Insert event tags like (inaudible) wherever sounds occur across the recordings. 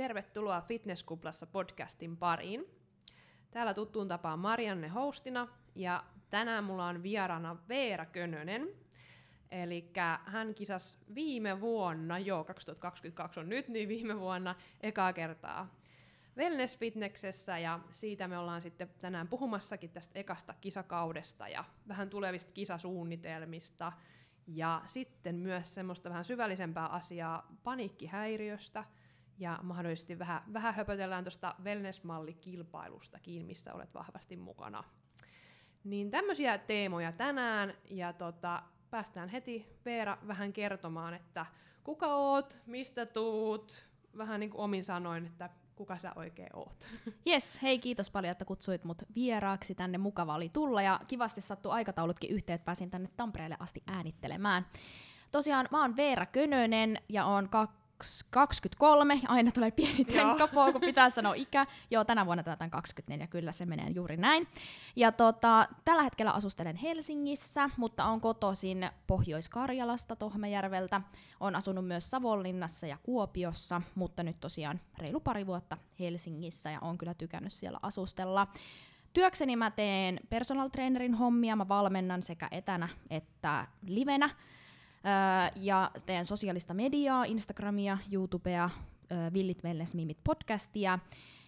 tervetuloa Fitnesskuplassa podcastin pariin. Täällä tuttuun tapaan Marianne hostina ja tänään mulla on vieraana Veera Könönen. Eli hän kisas viime vuonna, joo 2022 on nyt, niin viime vuonna ekaa kertaa Wellness Fitnessessä ja siitä me ollaan sitten tänään puhumassakin tästä ekasta kisakaudesta ja vähän tulevista kisasuunnitelmista ja sitten myös semmoista vähän syvällisempää asiaa paniikkihäiriöstä ja mahdollisesti vähän, vähän höpötellään tuosta wellness-mallikilpailustakin, missä olet vahvasti mukana. Niin tämmöisiä teemoja tänään ja tota, päästään heti Veera vähän kertomaan, että kuka oot, mistä tuut, vähän niin kuin omin sanoin, että kuka sä oikein oot. (laughs) Yes, hei kiitos paljon, että kutsuit mut vieraaksi tänne. Mukava oli tulla ja kivasti sattuu aikataulutkin yhteen, että pääsin tänne Tampereelle asti äänittelemään. Tosiaan mä oon Veera Könönen ja oon 23, aina tulee pieni tenkkapoo, kun pitää sanoa ikä. Joo, tänä vuonna täytän 24, kyllä se menee juuri näin. Ja tota, tällä hetkellä asustelen Helsingissä, mutta on kotoisin Pohjois-Karjalasta, Tohmajärveltä. on asunut myös Savonlinnassa ja Kuopiossa, mutta nyt tosiaan reilu pari vuotta Helsingissä ja on kyllä tykännyt siellä asustella. Työkseni mä teen personal trainerin hommia, mä valmennan sekä etänä että livenä. Öö, ja teen sosiaalista mediaa, Instagramia, YouTubea, öö, Villit Wellness Mimit podcastia.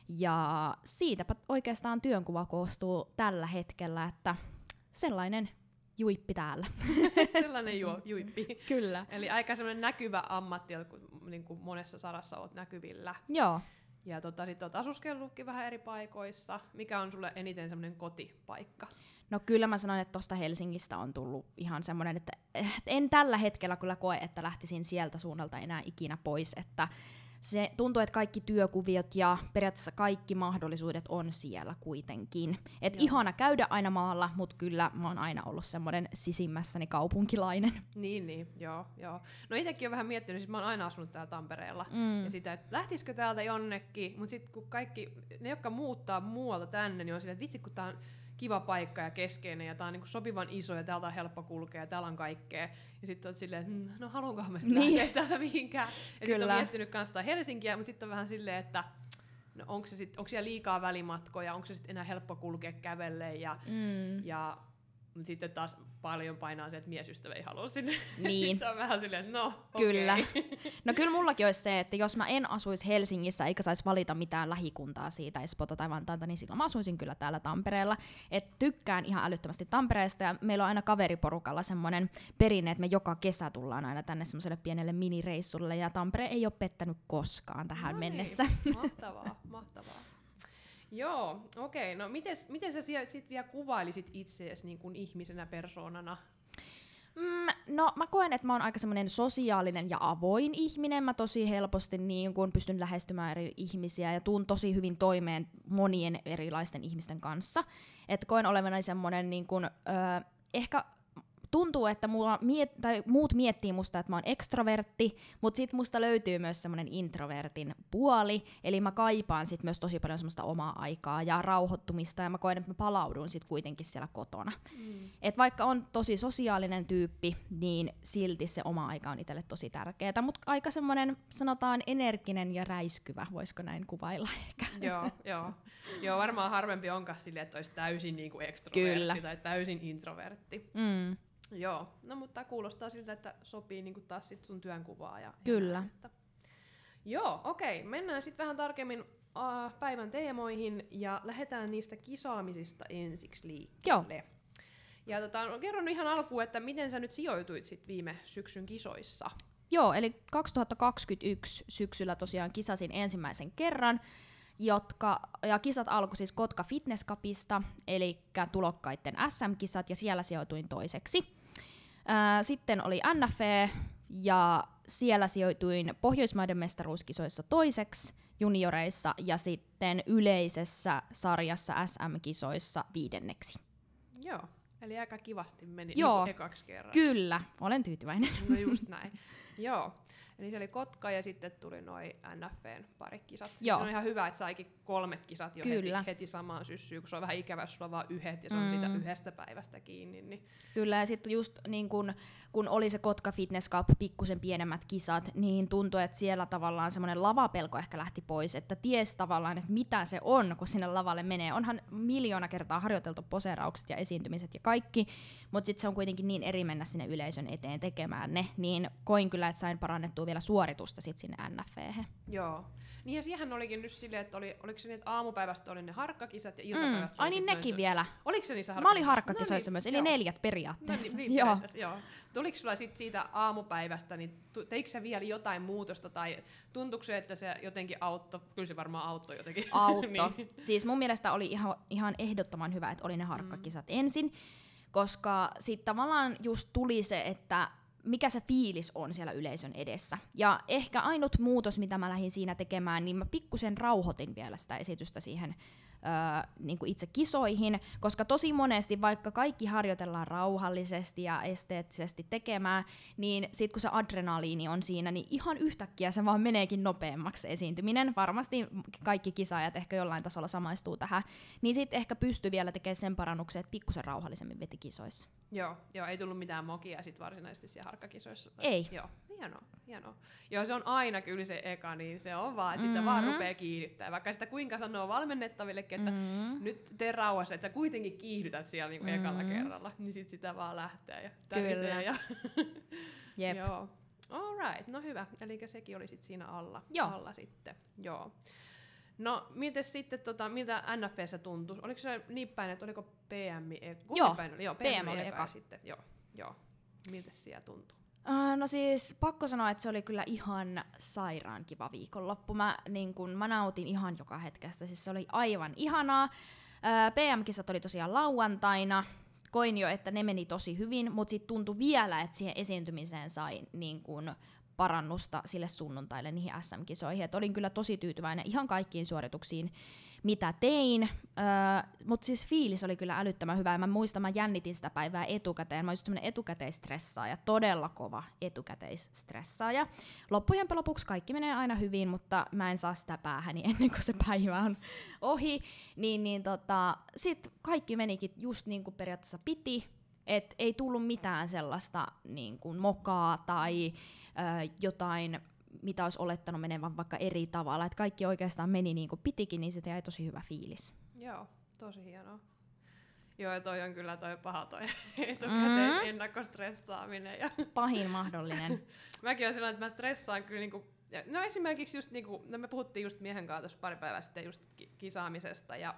Ja siitäpä oikeastaan työnkuva koostuu tällä hetkellä, että sellainen juippi täällä. (laughs) sellainen ju- juippi. Kyllä. Eli aika semmoinen näkyvä ammatti, niin kuin monessa sarassa olet näkyvillä. Joo. Ja tota, sitten olet asuskellutkin vähän eri paikoissa. Mikä on sulle eniten semmoinen kotipaikka? No kyllä mä sanoin, että tuosta Helsingistä on tullut ihan semmoinen, että en tällä hetkellä kyllä koe, että lähtisin sieltä suunnalta enää ikinä pois, että se tuntuu, että kaikki työkuviot ja periaatteessa kaikki mahdollisuudet on siellä kuitenkin. Et ihana käydä aina maalla, mutta kyllä mä oon aina ollut semmoinen sisimmässäni kaupunkilainen. (laughs) Niin, niin, joo, joo. No itsekin olen vähän miettinyt, siis mä oon aina asunut täällä Tampereella. Mm. Ja sitä, että lähtisikö täältä jonnekin, mutta sitten kun kaikki, ne jotka muuttaa muualta tänne, niin on silleen, että vitsi kun tää on kiva paikka ja keskeinen ja tää on niinku sopivan iso ja täältä on helppo kulkea ja täällä on kaikkea. Ja sitten oot silleen, että mm, no haluankohan mä sitten niin. lähteä täältä mihinkään. Ja sitten on miettinyt kanssa Helsinkiä, mutta sitten on vähän silleen, että no onko, se sit, onko siellä liikaa välimatkoja, onko se sitten enää helppo kulkea kävelle ja, mm. ja mutta sitten taas paljon painaa se, että miesystävä ei halua sinne. (laughs) Niin. se on vähän silleen, että no, Kyllä. Okay. (laughs) No kyllä mullakin olisi se, että jos mä en asuisi Helsingissä eikä saisi valita mitään lähikuntaa siitä Espota tai Vantaanta, niin silloin mä asuisin kyllä täällä Tampereella. Et tykkään ihan älyttömästi Tampereesta ja meillä on aina kaveriporukalla semmoinen perinne, että me joka kesä tullaan aina tänne semmoiselle pienelle minireissulle ja Tampere ei ole pettänyt koskaan tähän no niin. mennessä. Mahtavaa, mahtavaa. Joo, okei. Okay. No miten, miten sä sitten vielä kuvailisit itseäsi niin kuin ihmisenä, persoonana? Mm, no mä koen, että mä oon aika semmoinen sosiaalinen ja avoin ihminen. Mä tosi helposti niin kun pystyn lähestymään eri ihmisiä ja tuun tosi hyvin toimeen monien erilaisten ihmisten kanssa. Et koen olevani semmoinen niin kun, ö, ehkä tuntuu, että mua miet, tai muut miettii musta, että mä oon ekstrovertti, mutta sit musta löytyy myös semmoinen introvertin puoli, eli mä kaipaan sit myös tosi paljon semmoista omaa aikaa ja rauhoittumista, ja mä koen, että mä palaudun sit kuitenkin siellä kotona. Mm. Et vaikka on tosi sosiaalinen tyyppi, niin silti se oma aika on itselle tosi tärkeää, mutta aika semmoinen, sanotaan, energinen ja räiskyvä, voisiko näin kuvailla (laughs) ehkä. Joo, joo. joo varmaan harvempi onkaan silleen, että olisi täysin niinku ekstrovertti Kyllä. tai täysin introvertti. Mm. Joo, no mutta kuulostaa siltä, että sopii niinku taas sit sun työnkuvaa. Ja, Kyllä. Ja että... Joo, okei. Okay. Mennään sitten vähän tarkemmin uh, päivän teemoihin ja lähdetään niistä kisaamisista ensiksi liikkeelle. Joo. Ja tota, no, kerron ihan alkuun, että miten sä nyt sijoituit sit viime syksyn kisoissa? Joo, eli 2021 syksyllä tosiaan kisasin ensimmäisen kerran, jotka, ja kisat alkoi siis Kotka Fitness Cupista, eli tulokkaiden SM-kisat, ja siellä sijoituin toiseksi. Sitten oli NFE, ja siellä sijoituin Pohjoismaiden mestaruuskisoissa toiseksi junioreissa ja sitten yleisessä sarjassa SM-kisoissa viidenneksi. Joo, eli aika kivasti meni Joo, niin ekaksi kerran. Kyllä, olen tyytyväinen. No just näin. (laughs) Joo. Eli se oli Kotka ja sitten tuli noin NFVn pari kisat. Joo. Se on ihan hyvä, että saikin kolme kisat jo heti, Kyllä. heti samaan syssyyn, kun se on vähän ikävä, jos sulla on vaan yhdet ja se on Mm. siitä yhdestä päivästä kiinni. Niin Kyllä, ja sitten just niin kun, kun oli se Kotka Fitness Cup, pikkusen pienemmät kisat, niin tuntui, että siellä tavallaan semmoinen lavapelko ehkä lähti pois, että ties tavallaan, että mitä se on, kun sinne lavalle menee. Onhan miljoona kertaa harjoiteltu poseeraukset ja esiintymiset ja kaikki, mutta sitten se on kuitenkin niin eri mennä sinne yleisön eteen tekemään ne, niin koin kyllä, että sain parannettua vielä suoritusta sitten sinne NFVhen. Joo. Niin ja siihen olikin nyt silleen, että oli, oliko se niin, että aamupäivästä oli ne harkkakisat ja Mm. iltapäivästä Ai oli niin sit nekin noin- vielä. Oliko se niissä Mä olin harkkakisoissa? No myös, niin, eli joo. neljät No periaatteessa. niin, niin joo. joo. Tuliko sulla sit siitä aamupäivästä, niin teikö sä vielä jotain muutosta, tai tuntuuko se, että se jotenkin auttoi, kyllä se varmaan auttoi jotenkin. (laughs) Auto. niin. Siis mun mielestä oli ihan, ihan ehdottoman hyvä, että oli ne harkkakisat mm. ensin, koska sitten tavallaan just tuli se, että mikä se fiilis on siellä yleisön edessä. Ja ehkä ainut muutos, mitä mä lähdin siinä tekemään, niin mä pikkusen rauhoitin vielä sitä esitystä siihen öö, niin kuin itse kisoihin, koska tosi monesti, vaikka kaikki harjoitellaan rauhallisesti ja esteettisesti tekemään, niin sit kun se adrenaliini on siinä, niin ihan yhtäkkiä se vaan meneekin nopeammaksi esiintyminen. Varmasti kaikki kisaajat ehkä jollain tasolla samaistuu tähän. Niin sitten ehkä pystyy vielä tekemään sen parannuksen, että pikkusen rauhallisemmin veti kisoissa. Joo, joo, ei tullut mitään mokia sit varsinaisesti siellä harkkakisoissa. Ei. Joo, hienoa, hienoa. Joo, se on aina kyllä se eka, niin se on vaan, että sitä vaan Mhm. rupeaa kiihdyttää. Vaikka sitä kuinka sanoo valmennettavillekin, että Mm. nyt tee rauhassa, että sä kuitenkin kiihdytät siellä niinku Mhm. ekalla kerralla, niin sit sitä vaan lähtee ja tärisee. Ja (laughs) Jep. Joo. All right, no hyvä. Eli sekin oli sit siinä alla, Joo. alla sitten. Joo. No, miten sitten, tota, miltä NFVssä tuntui? Oliko se niin päin, että oliko PM? E- Joo, päin oli? Joo, PM PM, oli eka. eka. Sitten, joo, joo. Miltä siellä tuntui? Uh, no siis pakko sanoa, että se oli kyllä ihan sairaan kiva viikonloppu. Mä, niin kun, mä nautin ihan joka hetkestä, siis se oli aivan ihanaa. Uh, PM-kisat oli tosiaan lauantaina. Koin jo, että ne meni tosi hyvin, mutta sitten tuntui vielä, että siihen esiintymiseen sai niin kun, parannusta sille sunnuntaille niihin SM-kisoihin. Et olin kyllä tosi tyytyväinen ihan kaikkiin suorituksiin, mitä tein. Öö, Mutta siis fiilis oli kyllä älyttömän hyvä. Ja mä muistan, mä jännitin sitä päivää etukäteen. Mä olin just semmonen etukäteisstressaaja, todella kova etukäteisstressaaja. Loppujen lopuksi kaikki menee aina hyvin, mutta mä en saa sitä päähäni (laughs) ennen kuin se päivä on ohi. Niin, niin tota, sit kaikki menikin just niin kuin periaatteessa piti. Et ei tullut mitään sellaista niin kuin mokaa tai ö, jotain, mitä olisi olettanut menevän vaikka eri tavalla. Et kaikki oikeastaan meni niin kuin pitikin, niin siitä jäi tosi hyvä fiilis. Joo, tosi hienoa. Joo, ja toi on kyllä toi paha toi (laughs) etukäteis Mm. ennakkostressaaminen. Ja (laughs) Pahin mahdollinen. (laughs) mäkin olen sellainen, että mä stressaan kyllä niinku, no esimerkiksi just niinku, no me puhuttiin just miehen kanssa tuossa pari päivää sitten just ki- kisaamisesta ja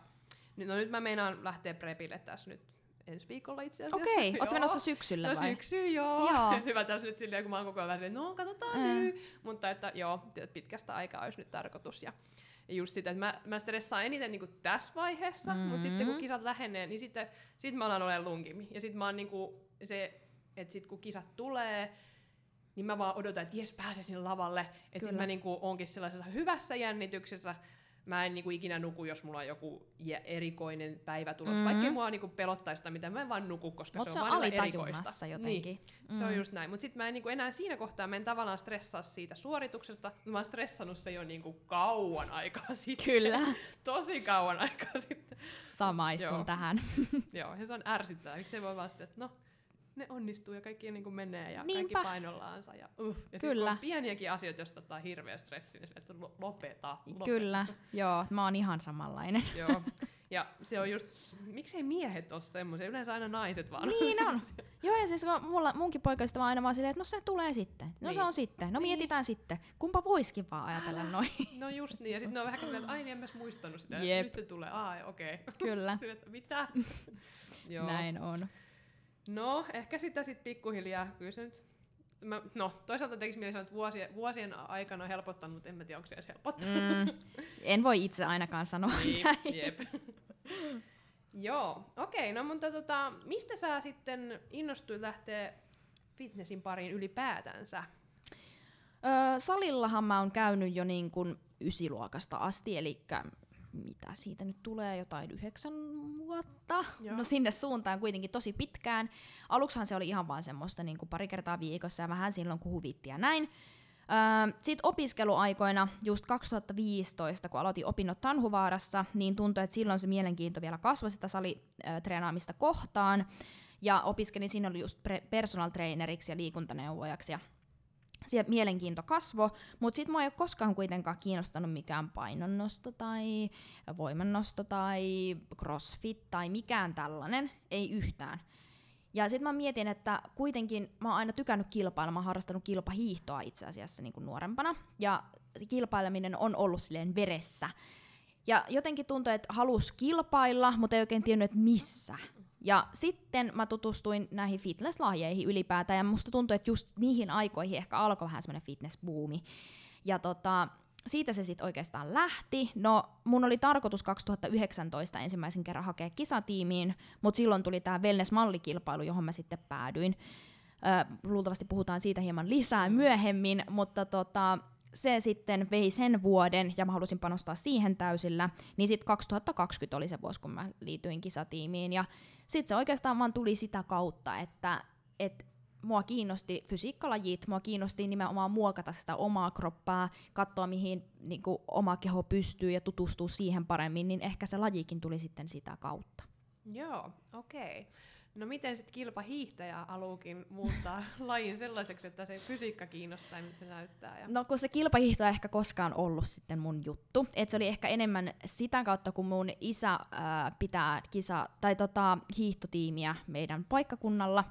nyt- no nyt mä meinaan lähteä prepille tässä nyt ensi viikolla itse asiassa. Okei, (laughs) okay, ootko menossa syksyllä No vai? syksy, joo. Joo. (laughs) Hyvä tässä nyt silleen, kun mä oon koko ajan vähän silleen, no katsotaan Mm. nyt. Mutta että joo, pitkästä aikaa olisi nyt tarkoitus. Ja, ja just sitä, että mä, mä stressaan eniten niinku tässä vaiheessa, mm. mutta sitten kun kisat lähenee, niin sitten sit mä alan olemaan lunkimi. Ja sitten mä oon niinku se, että sit kun kisat tulee, niin mä vaan odotan, että jes pääsen sinne lavalle. Että sit Kyllä. mä niinku oonkin sellaisessa hyvässä jännityksessä. Mä en niinku ikinä nuku, jos mulla on joku erikoinen päivä tulossa. Mhm. Mm-hmm. Vaikka mua niinku pelottaisi sitä, mitä mä en vaan nuku, koska Mutta se on vaan niinku erikoista. alitajunnassa Niin. jotenkin. Se on just näin. Mutta sitten mä en niinku enää siinä kohtaa, mä en tavallaan stressaa siitä suorituksesta, mä oon stressannut se jo niinku kauan aikaa (laughs) sitten. Kyllä, Tosi kauan aikaa sitten. samaistun Joo. tähän. Joo, ja se on ärsyttävää. Miksi se voi vaan se, että no, ne onnistuu ja kaikki niinku menee ja Niinpä. kaikki painollaansa. Ja, uh. ja Kyllä. on pieniäkin asioita, joista ottaa hirveä stressi, niin se, että lo- lopeta, lopeta. Kyllä, joo, mä oon ihan samanlainen. Joo. Ja se on just, miksei miehet ole semmoisia, yleensä aina naiset vaan. Niin on. Joo, ja siis kun mulla, munkin poikaista vaan aina vaan silleen, että no se tulee sitten. No Niin. se on sitten. No Niin. mietitään sitten. Kumpa voiskin vaan ajatella noin. No just niin, ja sitten ne on vähän silleen, että ai niin, en mä muistanut sitä. Jep. Nyt se tulee, ai okei. Okay. Kyllä, (laughs) Silleen, että mitä? (laughs) Joo. näin on. No, ehkä sitä sitten pikkuhiljaa, kyllä se nyt, mä, no toisaalta tekisi mieli sanoa, että vuosien, vuosien aikana on helpottanut, mutta en mä tiedä, onko se edes helpottanut. Mm, en voi itse ainakaan sanoa. Niin, jep. (laughs) Joo, okei, no mutta tota, mistä sä sitten innostuit lähteä fitnessin pariin ylipäätänsä? Öö, salillahan mä oon käynyt jo niin kuin ysiluokasta asti, eli mitä siitä nyt tulee, jotain yhdeksän vuotta. Joo. No sinne suuntaan kuitenkin tosi pitkään. Aluksihan se oli ihan vaan semmoista niin kuin pari kertaa viikossa ja vähän silloin kun huvitti ja näin. Öö, Sitten opiskeluaikoina, just 2015, kun aloitin opinnot Tanhuvaarassa, niin tuntui, että silloin se mielenkiinto vielä kasvoi sitä salitreenaamista kohtaan. Ja opiskelin, siinä oli just personal traineriksi ja liikuntaneuvojaksi. Ja siellä mielenkiinto kasvo, mutta sitten mua ei ole koskaan kuitenkaan kiinnostanut mikään painonnosto tai voimannosto tai crossfit tai mikään tällainen, ei yhtään. Ja sitten mä mietin, että kuitenkin mä oon aina tykännyt kilpailla, mä oon harrastanut kilpahiihtoa itse asiassa niin kuin nuorempana, ja kilpaileminen on ollut silleen veressä. Ja jotenkin tuntui, että halus kilpailla, mutta ei oikein tiennyt, että missä. Ja sitten mä tutustuin näihin fitnesslahjeihin ylipäätään, ja musta tuntui, että just niihin aikoihin ehkä alkoi vähän semmoinen fitnessbuumi. Ja tota, siitä se sitten oikeastaan lähti. No, mun oli tarkoitus 2019 ensimmäisen kerran hakea kisatiimiin, mutta silloin tuli tämä wellness-mallikilpailu, johon mä sitten päädyin. Ö, luultavasti puhutaan siitä hieman lisää myöhemmin, mutta tota, se sitten vei sen vuoden, ja mä halusin panostaa siihen täysillä, niin sitten 2020 oli se vuosi, kun mä liityin kisatiimiin, ja sitten se oikeastaan vaan tuli sitä kautta, että et mua kiinnosti fysiikkalajit, mua kiinnosti nimenomaan muokata sitä omaa kroppaa, katsoa mihin niin kuin, oma keho pystyy ja tutustua siihen paremmin, niin ehkä se lajikin tuli sitten sitä kautta. Joo, okei. Okay. No miten sitten kilpahiihtäjä haluukin muuttaa (laughs) lajin sellaiseksi, että se fysiikka kiinnostaa ja miltä se näyttää? Ja... No kun se kilpahiihto ei ehkä koskaan ollut sitten mun juttu. Et se oli ehkä enemmän sitä kautta, kun mun isä ää, pitää kisa, tai tota, hiihtotiimiä meidän paikkakunnalla.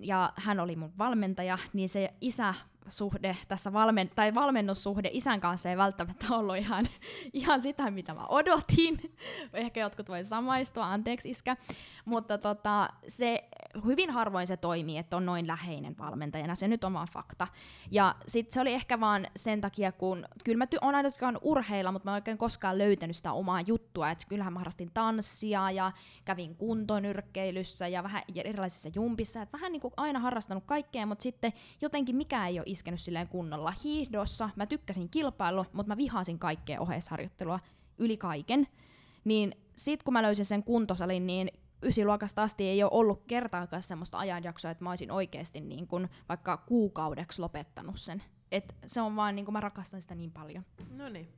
Ja hän oli mun valmentaja, niin se isä suhde tässä valmen, tai valmennussuhde isän kanssa ei välttämättä ollut ihan, (laughs) ihan sitä, mitä mä odotin. (laughs) Ehkä jotkut voi samaistua, anteeksi iskä. Mutta tota, se, hyvin harvoin se toimii, että on noin läheinen valmentajana. Se nyt on vaan fakta. Ja sit se oli ehkä vaan sen takia, kun kyllä mä ty- on aina urheilla, mutta mä en oikein koskaan löytänyt sitä omaa juttua. Et kyllähän mä harrastin tanssia ja kävin kuntonyrkkeilyssä ja vähän erilaisissa jumpissa. Et vähän niin kuin aina harrastanut kaikkea, mutta sitten jotenkin mikä ei ole iskenyt silleen kunnolla. Hiihdossa mä tykkäsin kilpailu, mutta mä vihasin kaikkea oheisharjoittelua yli kaiken. Niin sit kun mä löysin sen kuntosalin, niin ysiluokasta asti ei ole ollut kertaakaan semmoista ajanjaksoa, että mä olisin oikeasti niin kun vaikka kuukaudeksi lopettanut sen. Et se on vaan, niin kun mä rakastan sitä niin paljon. No niin.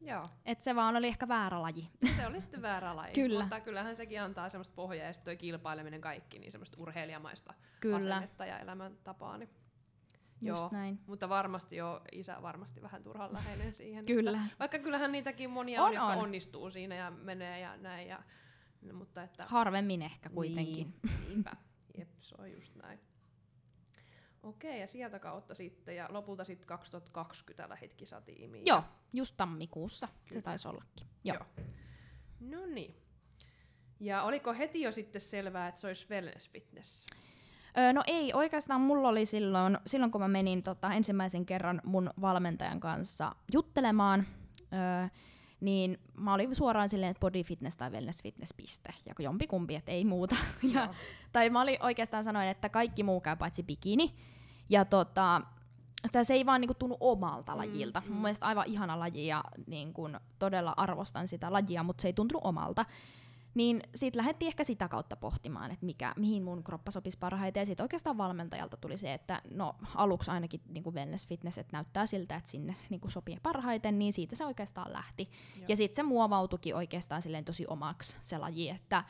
Joo. Et se vaan oli ehkä väärä laji. Se oli sitten väärä laji. (laughs) Kyllä. Mutta kyllähän sekin antaa semmoista pohjaa ja sitten kilpaileminen kaikki, niin semmoista urheilijamaista Kyllä. asennetta ja elämäntapaa. Niin Just Joo, näin. mutta varmasti jo isä varmasti vähän turhan läheinen siihen. Kyllä. Että, vaikka kyllähän niitäkin monia On, on, jotka on. onnistuu siinä ja menee ja näin. Ja, no, mutta että, Harvemmin ehkä kuitenkin. Niin, (laughs) niinpä. Jep, se on just näin. Okei, ja sieltä kautta sitten, ja lopulta sitten 2020 lähit kisatiimiin. Joo, just tammikuussa Kyllä. se taisi ollakin. Joo. Joo. No niin. Ja oliko heti jo sitten selvää, että se olisi wellness fitness? Öö, no ei, oikeastaan mulla oli silloin, silloin kun mä menin tota, ensimmäisen kerran mun valmentajan kanssa juttelemaan, öö, niin mä olin suoraan silleen, että body fitness tai wellness fitness piste, ja jompikumpi, että ei muuta. (laughs) ja, tai mä olin oikeastaan sanoin, että kaikki muu käy paitsi bikini, ja tota, se ei vaan niinku tunnu omalta Mm, lajilta. mm. Mun mielestä aivan ihana laji ja niin kun, todella arvostan sitä lajia, mutta se ei tuntunut omalta. Niin sitten lähdettiin ehkä sitä kautta pohtimaan, että mikä, mihin mun kroppa sopisi parhaiten. Ja sitten oikeastaan valmentajalta tuli se, että no aluksi ainakin niin kuin wellness fitness, että näyttää siltä, että sinne niin kuin sopii parhaiten, niin siitä se oikeastaan lähti. Joo. Ja sitten se muovautuikin oikeastaan silleen tosi omaksi se laji, että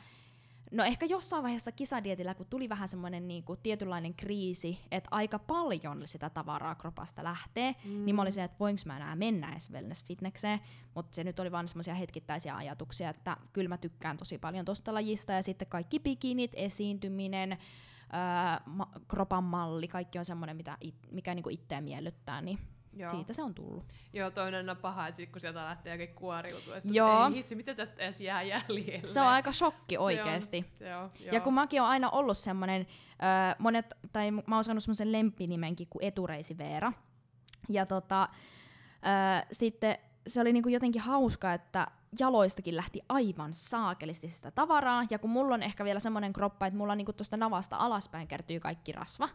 No ehkä jossain vaiheessa kisadietillä, kun tuli vähän semmoinen niinku tietynlainen kriisi, että aika paljon sitä tavaraa kropasta lähtee, mm. niin mä olin se, että voinko mä enää mennä edes wellness fitnekseen, mutta se nyt oli vaan semmoisia hetkittäisiä ajatuksia, että kyllä mä tykkään tosi paljon tosta lajista, ja sitten kaikki bikinit, esiintyminen, ää, ma- kropan malli, kaikki on semmoinen, mitä it, mikä niinku itseä miellyttää, niin Joo. siitä se on tullut. Joo, toinen on paha, että sit kun sieltä lähtee jokin kuoriutua, Joo. ei hitsi, mitä tästä edes jää jäljelle. Se on aika shokki Se on- oikeesti. Se on, joo. Ja kun mäkin oon aina ollut semmonen, öö, monet, tai mä oon saanut semmoisen lempinimenkin kuin Etureisi Veera. Ja tota, öö, sitten se oli niinku jotenkin hauska, että jaloistakin lähti aivan saakelisti sitä tavaraa. Ja kun mulla on ehkä vielä semmoinen kroppa, että mulla niinku tuosta navasta alaspäin kertyy kaikki rasva,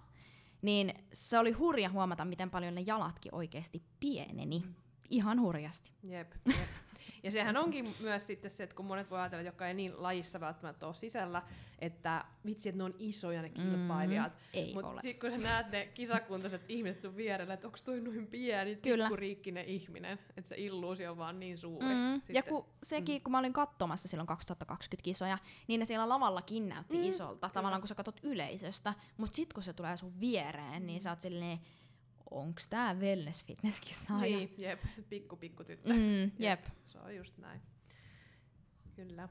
niin se oli hurja huomata, miten paljon ne jalatkin oikeasti pieneni. Ihan hurjasti. Jep, jep. Ja sehän onkin myös sitten se, että kun monet voi ajatella, jotka ei niin lajissa välttämättä ole sisällä, että vitsi, että ne on isoja ne kilpailijat. Mm, ei ole. sitten kun sä näet ne kisakuntoiset (laughs) ihmiset sun vierellä, että onko toi noin pieni, pikkuriikkinen ihminen, että se illuusio on vaan niin suuri. Mm. Ja sitten. kun sekin, kun mä olin katsomassa silloin 2020 kisoja, niin ne siellä lavallakin näytti Mm, mm, isolta, kyllä. tavallaan kun sä katsot yleisöstä. Mutta sit kun se tulee sun viereen, niin sä oot silleen, onks tää wellness fitness kisaaja? Niin, jep, pikku pikku tyttö. Mm, jep, Se on just näin. Kyllä.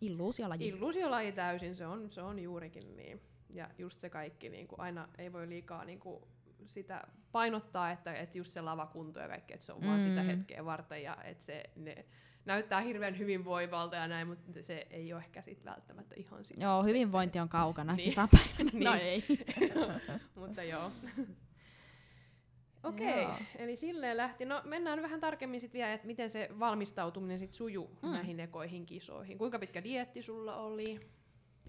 illuusiolaji. Illuusiolaji täysin, se on, se on juurikin niin. Ja just se kaikki, niin kuin aina ei voi liikaa niin kuin sitä painottaa, että, että just se lavakunto ja kaikki, että se on mm. vaan sitä Mm. hetkeä varten ja että se ne näyttää hirveän hyvinvoivalta ja näin, mutta se ei ole ehkä sit välttämättä ihan sitä. Joo, hyvinvointi on kaukana Niin. kisapäivänä. (laughs) Niin. No ei. (laughs) mutta joo. Okei, Joo. eli silleen lähti. No mennään vähän tarkemmin sitten vielä, että miten se valmistautuminen sit sujuu mm. Mm. näihin ekoihin kisoihin. Kuinka pitkä dietti sulla oli?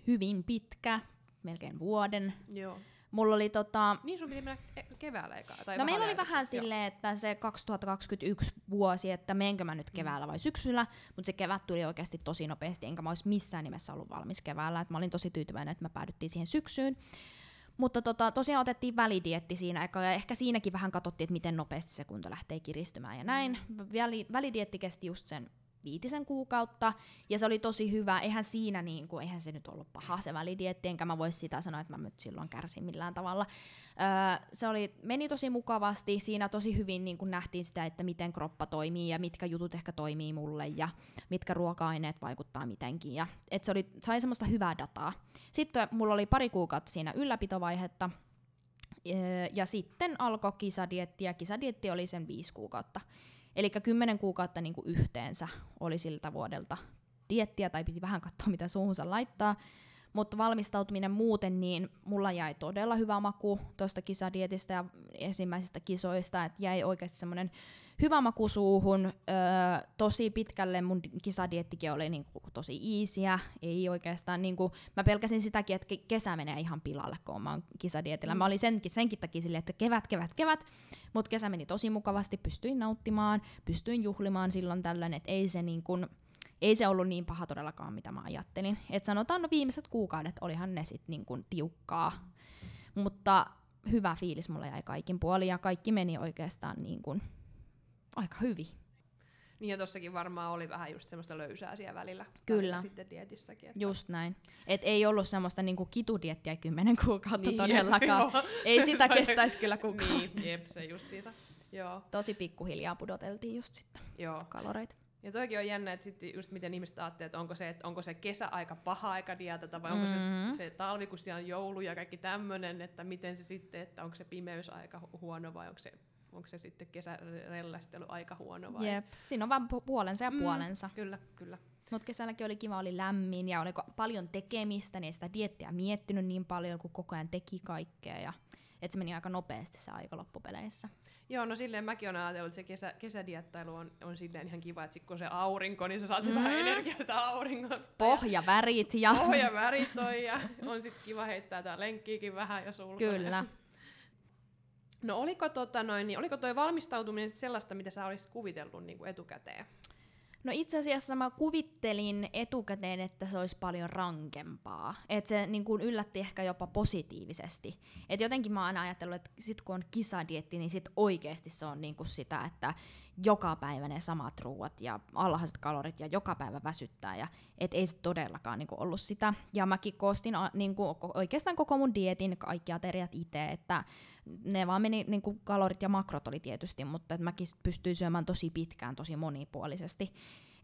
Hyvin pitkä, melkein vuoden. Joo. Mulla oli tota, Niin sun piti mennä keväällä eka. Tai no meillä oli vähän silleen, että se 2021 vuosi, että menkö mä nyt keväällä vai syksyllä, mutta se kevät tuli oikeasti tosi nopeasti, enkä mä olisi missään nimessä ollut valmis keväällä. Et mä olin tosi tyytyväinen, että me päädyttiin siihen syksyyn. Mutta tota, tosiaan otettiin välidietti siinä eka, ja ehkä siinäkin vähän katsottiin, että miten nopeasti se kunto lähtee kiristymään ja näin. Väli, välidietti kesti just sen viitisen kuukautta, ja se oli tosi hyvä. Eihän siinä, niin kuin, eihän se nyt ollut paha se välidietti, enkä mä voisi sitä sanoa, että mä nyt silloin kärsin millään tavalla. Öö, se oli, meni tosi mukavasti, siinä tosi hyvin niin kuin nähtiin sitä, että miten kroppa toimii ja mitkä jutut ehkä toimii mulle ja mitkä ruoka-aineet vaikuttaa mitenkin. Ja, et se oli, sai semmoista hyvää dataa. Sitten mulla oli pari kuukautta siinä ylläpitovaihetta, ja sitten alkoi kisadietti, ja kisadietti oli sen viisi kuukautta. Eli kymmenen kuukautta niin kuin yhteensä oli siltä vuodelta diettiä, tai piti vähän katsoa, mitä suuhunsa laittaa. Mutta valmistautuminen muuten, niin mulla jäi todella hyvä maku tuosta kisadietistä ja ensimmäisistä kisoista, että jäi oikeasti semmoinen hyvä maku suuhun. Öö, tosi pitkälle mun di- kisadiettikin oli niinku tosi easyä, ei oikeastaan niinku, mä pelkäsin sitäkin, että ke- kesä menee ihan pilalle, kun mä oon kisadietillä. Mm. Mä olin senkin, senkin takia silleen, että kevät, kevät, kevät, mutta kesä meni tosi mukavasti, pystyin nauttimaan, pystyin juhlimaan silloin tällöin, että ei se niinku, ei se ollut niin paha todellakaan, mitä mä ajattelin. Et sanotaan, no viimeiset kuukaudet olihan ne sitten niinku tiukkaa. Mutta hyvä fiilis mulla jäi kaikin puolin ja kaikki meni oikeastaan niin kuin aika hyvin. Niin ja tossakin varmaan oli vähän just semmoista löysää siellä välillä. Kyllä. välillä Sitten dietissäkin. Että... Just näin. Et ei ollut semmoista niinku kitudiettiä kymmenen kuukautta Niin, (laughs) todellakaan. joo. ei sitä (laughs) kestäisi kyllä kukaan. Niin, jep, se justiinsa. Joo, Tosi pikkuhiljaa pudoteltiin just sitten joo. kaloreita. Ja toikin on jännä, että sitten just miten ihmiset ajattelee, että onko se, että onko se kesäaika paha aika dietata vai onko Mhm. se, se talvi, kun siellä on joulu ja kaikki tämmöinen, että miten se sitten, että onko se pimeysaika hu- huono vai onko se, onko se sitten kesärellästely aika huono vai? Jep. Siinä on vaan pu- puolensa ja Mm, puolensa. Kyllä, kyllä. Mutta kesälläkin oli kiva, oli lämmin ja oli paljon tekemistä, niin ei sitä diettiä miettinyt niin paljon, kun koko ajan teki kaikkea. Ja, et se meni aika nopeasti se aika loppupeleissä. Joo, no silleen mäkin olen ajatellut, että se kesä, kesädiettailu on, on silleen ihan kiva, että sit kun on se aurinko, niin sä saat Mm. vähän energiaa sitä auringosta. Pohjavärit ja... Ja pohjavärit on ja on sit kiva heittää tää lenkkiikin vähän ja sulkona. Kyllä. No oliko, tota noin, niin oliko toi valmistautuminen sit sellaista, mitä sä olisit kuvitellut niin kuin etukäteen? No itse asiassa mä kuvittelin etukäteen, että se olisi paljon rankempaa. Että se niin kuin yllätti ehkä jopa positiivisesti. Et jotenkin mä oon aina ajatellut, että sit kun on kisadietti, niin sit oikeasti se on niin kuin sitä, että joka päivä ne samat ruuat ja alhaiset kalorit ja joka päivä väsyttää. Ja et ei se todellakaan niin kuin ollut sitä. Ja mäkin koostin a- niin kuin oikeastaan koko mun dietin, kaikki ateriat itse, että ne vaan meni, niin kuin kalorit ja makrot oli tietysti, mutta mäkin pystyin syömään tosi pitkään, tosi monipuolisesti.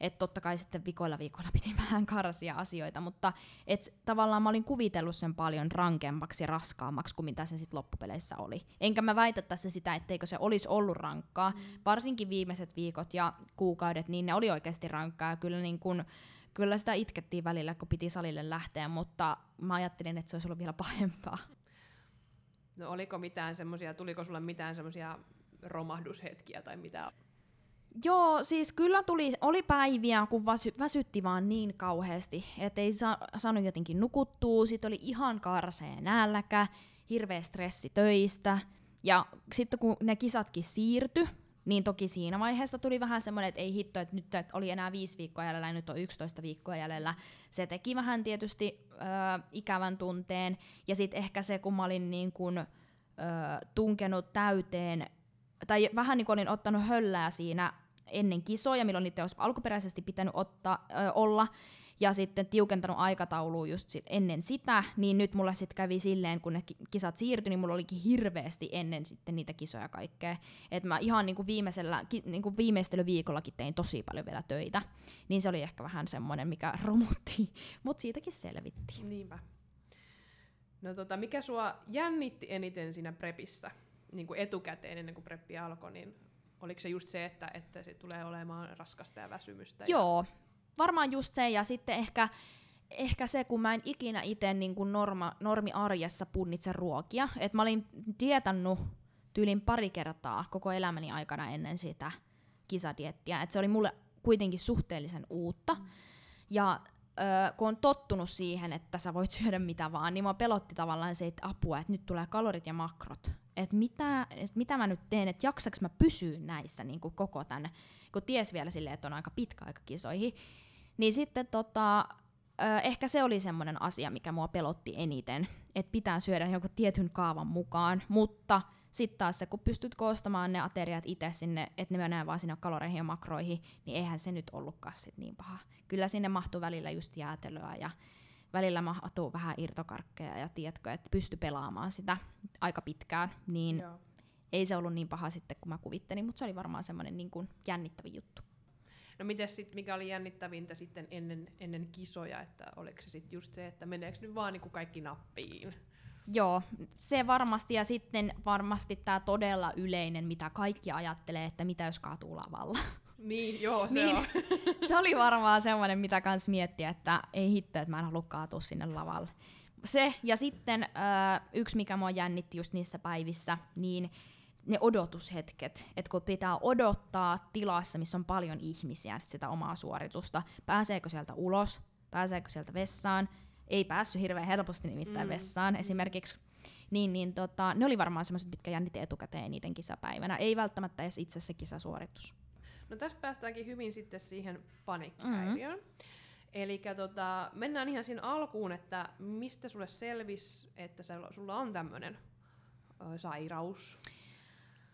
Että totta kai sitten vikoilla viikolla (laughs) piti vähän karsia asioita, mutta et tavallaan mä olin kuvitellut sen paljon rankemmaksi ja raskaammaksi kuin mitä se sitten loppupeleissä oli. Enkä mä väitä tässä sitä, etteikö se olisi ollut rankkaa. Mm. Varsinkin viimeiset viikot ja kuukaudet, niin ne oli oikeasti rankkaa. Ja Kyllä, niin kun, kyllä sitä itkettiin välillä, kun piti salille lähteä, mutta mä ajattelin, että se olisi ollut vielä pahempaa. No oliko mitään semmosia, tuliko sulle mitään semmosia romahdushetkiä tai mitä? Joo, siis kyllä tuli, oli päiviä, kun väsy, väsytti vaan niin kauheasti, että ei sa, saanut jotenkin nukuttua, sit oli ihan karseen nälkä, hirveä stressi töistä, ja sitten kun ne kisatkin siirtyi niin toki siinä vaiheessa tuli vähän semmoinen, että ei hitto, että nyt että oli enää viisi viikkoa jäljellä ja nyt on 11 viikkoa jäljellä. Se teki vähän tietysti ö, ikävän tunteen. Ja sitten ehkä se, kun mä olin niin kun, ö, tunkenut täyteen, tai vähän niin kuin olin ottanut höllää siinä ennen kisoja, milloin niitä olisi alkuperäisesti pitänyt ottaa, ö, olla, ja sitten tiukentanut aikataulua just sit ennen sitä, niin nyt mulla sitten kävi silleen, kun ne kisat siirtyi, niin mulla olikin hirveästi ennen sitten niitä kisoja kaikkea. Että mä ihan niinku viimeisellä, ki, niinku viimeistelyviikollakin tein tosi paljon vielä töitä. Niin se oli ehkä vähän semmoinen, mikä (laughs) romutti, mutta siitäkin selvittiin. Niinpä. No tota, mikä sua jännitti eniten siinä prepissä, niin kuin etukäteen ennen kuin preppi alkoi, niin oliko se just se, että, että se tulee olemaan raskasta ja väsymystä? Joo, varmaan just se, ja sitten ehkä, ehkä se, kun mä en ikinä itse niin kuin norma, normi-arjessa punnitse ruokia. Että mä olin tietannut tyylin pari kertaa koko elämäni aikana ennen sitä kisadiettiä. Että se oli mulle kuitenkin suhteellisen uutta. Mm. Ja ö, kun on tottunut siihen, että sä voit syödä mitä vaan, niin mua pelotti tavallaan se, että apua, että nyt tulee kalorit ja makrot. Että mitä, et mitä mä nyt teen, että jaksaks mä pysyä näissä niin kuin koko tänne, kun ties vielä silleen, että on aika pitkä aika kisoihin. Niin sitten tota, ö, ehkä se oli semmoinen asia, mikä mua pelotti eniten, että pitää syödä jonkun tietyn kaavan mukaan, mutta sitten taas se, kun pystyt koostamaan ne ateriat itse sinne, että ne menee vaan sinne kaloreihin ja makroihin, niin eihän se nyt ollutkaan sit niin paha. Kyllä sinne mahtuu välillä just jäätelöä ja välillä mahtuu vähän irtokarkkeja ja tiedätkö, että pysty pelaamaan sitä aika pitkään, niin Joo. ei se ollut niin paha sitten kuin mä kuvittelin, mutta se oli varmaan semmoinen niin kuin jännittävin juttu. No miten sit, mikä oli jännittävintä sitten ennen, ennen kisoja, että oliko se sitten just se, että meneekö nyt vaan niin kuin kaikki nappiin? Joo, se varmasti ja sitten varmasti tämä todella yleinen, mitä kaikki ajattelee, että mitä jos kaatuu lavalla. (laughs) Niin, joo, se niin, on. (laughs) se oli varmaan semmoinen, mitä kans miettiä, että ei hitto, että mä en halua kaatua sinne lavalle. Se, ja sitten äh, yksi, mikä mua jännitti just niissä päivissä, niin ne odotushetket, että kun pitää odottaa tilassa, missä on paljon ihmisiä, sitä omaa suoritusta, pääseekö sieltä ulos, pääseekö sieltä vessaan, ei päässyt hirveän helposti nimittäin mm. vessaan esimerkiksi, niin, niin tota, ne oli varmaan semmoiset, mitkä jännitti etukäteen niiden kisapäivänä, ei välttämättä edes itse se kisasuoritus. No tästä päästäänkin hyvin sitten siihen paniikkihäiriöön. Mm-hmm. Eli tota, mennään ihan siinä alkuun, että mistä sulle selvisi, että sulla on tämmöinen sairaus?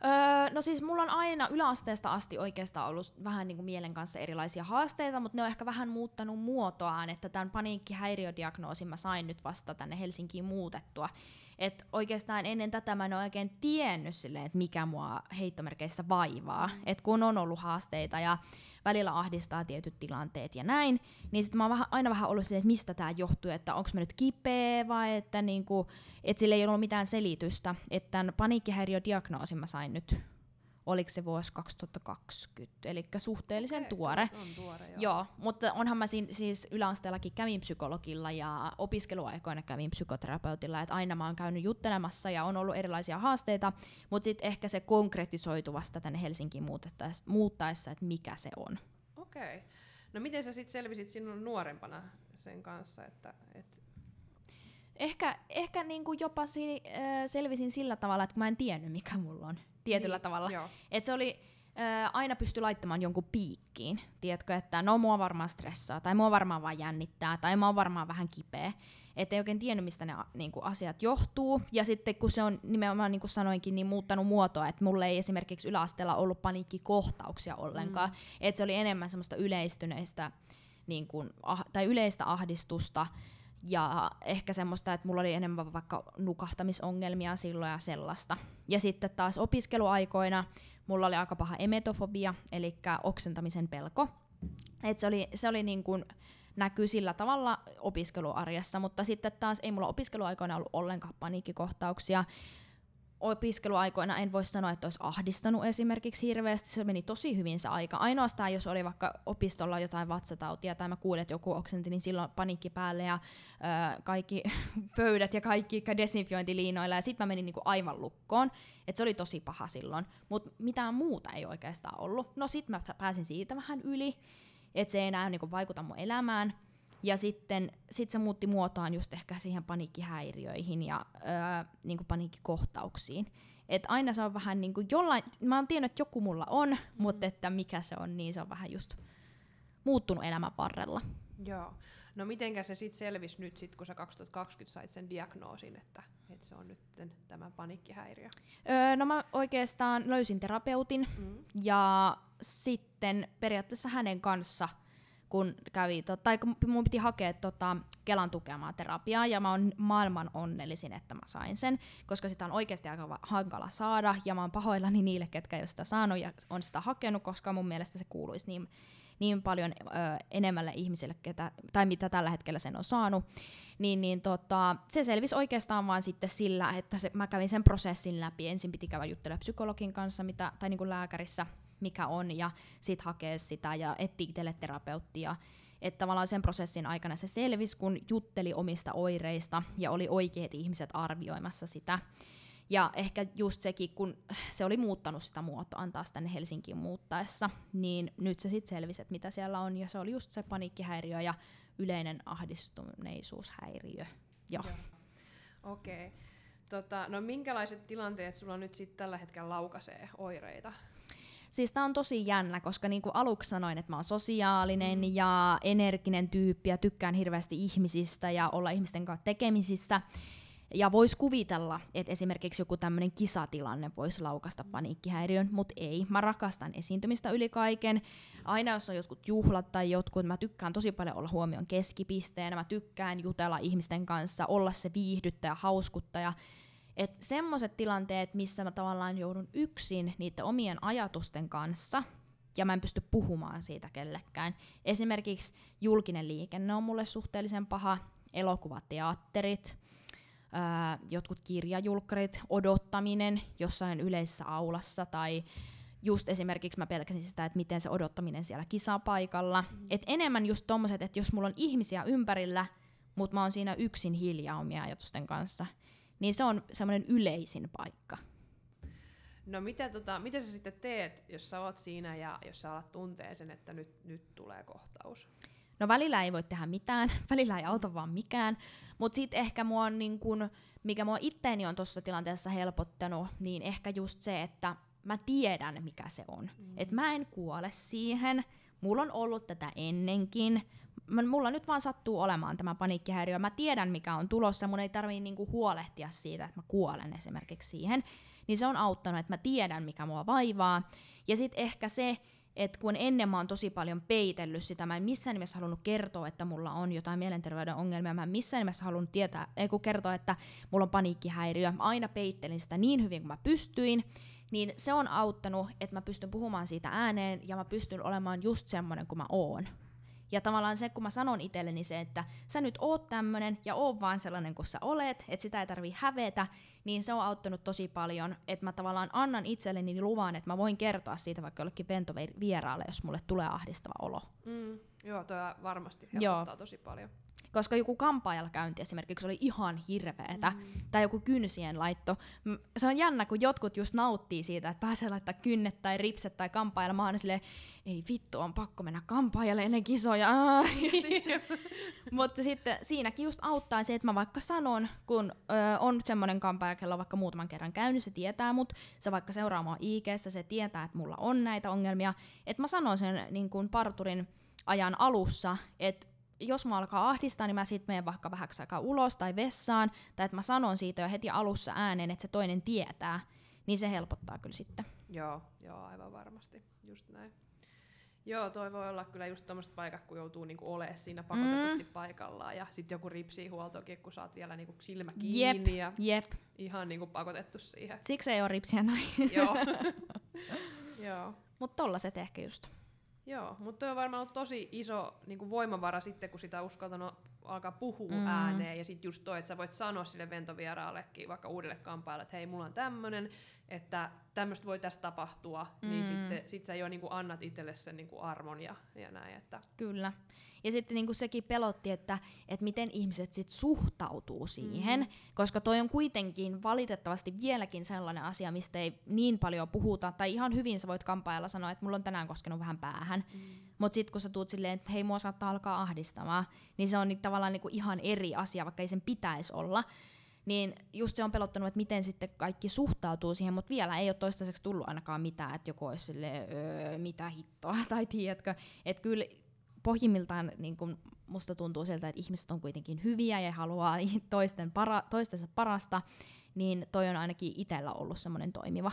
Öö, no siis mulla on aina yläasteesta asti oikeastaan ollut vähän niin kuin mielen kanssa erilaisia haasteita, mutta ne on ehkä vähän muuttanut muotoaan, että tämän paniikkihäiriödiagnoosin mä sain nyt vasta tänne Helsinkiin muutettua. Et oikeastaan ennen tätä mä en ole oikein tiennyt silleen, että mikä mua heittomerkeissä vaivaa. Et kun on ollut haasteita ja välillä ahdistaa tietyt tilanteet ja näin, niin sitten mä oon vähän, aina vähän ollut silleen, että mistä tämä johtuu, että onko mä nyt kipeä vai että niinku, et sille ei ollut mitään selitystä. Että tämän paniikkihäiriödiagnoosin mä sain nyt oliko se vuosi 2020, eli suhteellisen okay, tuore. On tuore joo. joo. mutta onhan mä si- siis yläasteellakin kävin psykologilla ja opiskeluaikoina kävin psykoterapeutilla, että aina mä oon käynyt juttelemassa ja on ollut erilaisia haasteita, mutta sitten ehkä se konkretisoitu vasta tänne Helsinkiin muuttaessa, että mikä se on. Okei. Okay. No miten sä sitten selvisit sinun nuorempana sen kanssa, että, että Ehkä, ehkä niinku jopa si- äh, selvisin sillä tavalla, että mä en tiennyt, mikä mulla on tietyllä niin, tavalla. Et se oli, ää, aina pysty laittamaan jonkun piikkiin. Tiedätkö, että no mua varmaan stressaa, tai mua varmaan vaan jännittää, tai mä oon varmaan vähän kipeä. Että ei oikein tiennyt, mistä ne niinku, asiat johtuu. Ja sitten kun se on nimenomaan, niin kuin sanoinkin, niin muuttanut muotoa, että mulle ei esimerkiksi yläasteella ollut paniikkikohtauksia ollenkaan. Mm. Että se oli enemmän semmoista yleistyneistä, niin kuin, ah, tai yleistä ahdistusta, ja ehkä semmoista, että mulla oli enemmän vaikka nukahtamisongelmia silloin ja sellaista. Ja sitten taas opiskeluaikoina mulla oli aika paha emetofobia, eli oksentamisen pelko. Et se oli, se oli niin kuin, näkyy sillä tavalla opiskeluarjessa, mutta sitten taas ei mulla opiskeluaikoina ollut ollenkaan paniikkikohtauksia opiskeluaikoina en voi sanoa, että olisi ahdistanut esimerkiksi hirveästi. Se meni tosi hyvin se aika. Ainoastaan jos oli vaikka opistolla jotain vatsatautia tai mä kuulin, että joku oksenti, niin silloin paniikki päälle ja ö, kaikki (laughs) pöydät ja kaikki desinfiointiliinoilla. Ja sitten mä menin niinku aivan lukkoon. Et se oli tosi paha silloin. Mutta mitään muuta ei oikeastaan ollut. No sitten mä pääsin siitä vähän yli. Että se ei enää niinku vaikuta mun elämään. Ja sitten sit se muutti muotoaan just ehkä siihen paniikkihäiriöihin ja öö, niin kuin paniikkikohtauksiin. Et aina se on vähän niin kuin jollain, mä oon tiennyt, että joku mulla on, mm. mutta että mikä se on, niin se on vähän just muuttunut elämän varrella. Joo. No mitenkä se sitten selvisi nyt, sit, kun sä 2020 sait sen diagnoosin, että, että se on nyt tämä paniikkihäiriö? Öö, no mä oikeastaan löysin terapeutin mm. ja sitten periaatteessa hänen kanssa – kun kävi, to, tai kun mun piti hakea tota, Kelan tukemaa terapiaa, ja mä oon maailman onnellisin, että mä sain sen, koska sitä on oikeasti aika hankala saada, ja mä oon pahoillani niille, ketkä ei ole sitä saanut ja on sitä hakenut, koska mun mielestä se kuuluisi niin, niin paljon ö, enemmälle ihmisille, ketä, tai mitä tällä hetkellä sen on saanut, niin, niin tota, se selvisi oikeastaan vaan sitten sillä, että se, mä kävin sen prosessin läpi. Ensin piti käydä juttelemaan psykologin kanssa, mitä, tai niin kuin lääkärissä, mikä on, ja sitten hakea sitä ja etsiä itselle terapeuttia. Että tavallaan sen prosessin aikana se selvisi, kun jutteli omista oireista ja oli oikeat ihmiset arvioimassa sitä. Ja ehkä just sekin, kun se oli muuttanut sitä muotoaan taas tänne Helsinkiin muuttaessa, niin nyt se sitten selvisi, että mitä siellä on. Ja se oli just se paniikkihäiriö ja yleinen ahdistuneisuushäiriö. Joo. Joo. Okei. Okay. Tota, no minkälaiset tilanteet sulla nyt sitten tällä hetkellä laukaisee oireita? Siis tää on tosi jännä, koska niinku aluksi sanoin, että mä oon sosiaalinen mm. ja energinen tyyppi ja tykkään hirveästi ihmisistä ja olla ihmisten kanssa tekemisissä. Ja voisi kuvitella, että esimerkiksi joku tämmöinen kisatilanne voisi laukasta paniikkihäiriön, mutta ei. Mä rakastan esiintymistä yli kaiken. Aina jos on jotkut juhlat tai jotkut, mä tykkään tosi paljon olla huomion keskipisteenä. Mä tykkään jutella ihmisten kanssa, olla se viihdyttäjä, hauskuttaja. Että semmoiset tilanteet, missä mä tavallaan joudun yksin niiden omien ajatusten kanssa, ja mä en pysty puhumaan siitä kellekään. Esimerkiksi julkinen liikenne on mulle suhteellisen paha, elokuvateatterit, ää, jotkut kirjajulkkarit, odottaminen jossain yleisessä aulassa tai just esimerkiksi mä pelkäsin sitä, että miten se odottaminen siellä kisapaikalla. Mm. Et enemmän just tommoset, että jos mulla on ihmisiä ympärillä, mutta mä oon siinä yksin hiljaa omia ajatusten kanssa, niin se on semmoinen yleisin paikka. No mitä, tota, mitä sä sitten teet, jos sä oot siinä ja jos sä alat tuntee sen, että nyt, nyt tulee kohtaus? No välillä ei voi tehdä mitään, (laughs) välillä ei auta vaan mikään, mutta sitten ehkä mua on niin kun, mikä mua itteeni on tuossa tilanteessa helpottanut, niin ehkä just se, että mä tiedän mikä se on. Mm. Että mä en kuole siihen, mulla on ollut tätä ennenkin, mulla nyt vaan sattuu olemaan tämä paniikkihäiriö. Mä tiedän, mikä on tulossa, mun ei tarvii niinku huolehtia siitä, että mä kuolen esimerkiksi siihen. Niin se on auttanut, että mä tiedän, mikä mua vaivaa. Ja sitten ehkä se, että kun ennen mä oon tosi paljon peitellyt sitä, mä en missään nimessä halunnut kertoa, että mulla on jotain mielenterveyden ongelmia, mä en missään nimessä halunnut tietää, ei kun kertoa, että mulla on paniikkihäiriö, mä aina peittelin sitä niin hyvin kuin mä pystyin, niin se on auttanut, että mä pystyn puhumaan siitä ääneen ja mä pystyn olemaan just semmonen kuin mä oon. Ja tavallaan se, kun mä sanon itselleni se, että sä nyt oot tämmönen ja oot vaan sellainen kuin sä olet, että sitä ei tarvii hävetä, niin se on auttanut tosi paljon, että mä tavallaan annan itselleni luvan, että mä voin kertoa siitä vaikka jollekin pentovieraalle, jos mulle tulee ahdistava olo. Mm, joo, toi varmasti helpottaa joo. tosi paljon koska joku kampaajalla käynti esimerkiksi oli ihan hirveetä, mm. tai joku kynsien laitto. Se on jännä, kun jotkut just nauttii siitä, että pääsee laittaa kynnet tai ripset tai kampaajalla. Mä oon silleen, ei vittu, on pakko mennä kampaajalle ennen kisoja. (laughs) Mutta sitten siinäkin just auttaa se, että mä vaikka sanon, kun ö, on semmoinen kampaaja, kello on vaikka muutaman kerran käynyt, se tietää mut, se vaikka seuraa mua ig se tietää, että mulla on näitä ongelmia, että mä sanon sen niin kun parturin ajan alussa, että jos mä alkaa ahdistaa, niin mä sitten menen vaikka vähäksi aikaa ulos tai vessaan, tai että mä sanon siitä jo heti alussa ääneen, että se toinen tietää, niin se helpottaa kyllä sitten. Joo, joo, aivan varmasti, just näin. Joo, toi voi olla kyllä just tommoset paikat, kun joutuu niinku olemaan siinä pakotetusti mm. paikallaan ja sitten joku ripsii huoltokin, kun saat vielä niinku silmä kiinni jep, ja jep. ihan niinku pakotettu siihen. Siksi ei ole ripsiä näin. Joo. (laughs) Joo. Mutta tollaset ehkä just. Joo, mutta on varmaan ollut tosi iso niin kuin voimavara sitten, kun sitä uskaltanut alkaa puhua mm. ääneen. Ja sitten just toi, että sä voit sanoa sille ventovieraallekin, vaikka uudelle kampaajalle, että hei, mulla on tämmönen, että tämmöistä voi tässä tapahtua, niin mm. niin sitten sit sä jo niin kuin annat itselle sen niin kuin armon ja, ja näin. Että. Kyllä. Ja sitten niinku sekin pelotti, että, että miten ihmiset sit suhtautuu siihen, mm. koska toi on kuitenkin valitettavasti vieläkin sellainen asia, mistä ei niin paljon puhuta, tai ihan hyvin sä voit kampaajalla sanoa, että mulla on tänään koskenut vähän päähän, mm. Mutta sitten kun sä tuut silleen, että hei mua saattaa alkaa ahdistamaan, niin se on niin tavallaan niinku ihan eri asia, vaikka ei sen pitäisi olla, niin just se on pelottanut, että miten sitten kaikki suhtautuu siihen, mutta vielä ei ole toistaiseksi tullut ainakaan mitään, että joku olisi silleen, öö, mitä hittoa, (laughs) tai tiedätkö, että kyllä pohjimmiltaan niin kun musta tuntuu siltä, että ihmiset on kuitenkin hyviä ja haluaa (laughs) toisten para, toistensa parasta, niin toi on ainakin itsellä ollut semmoinen toimiva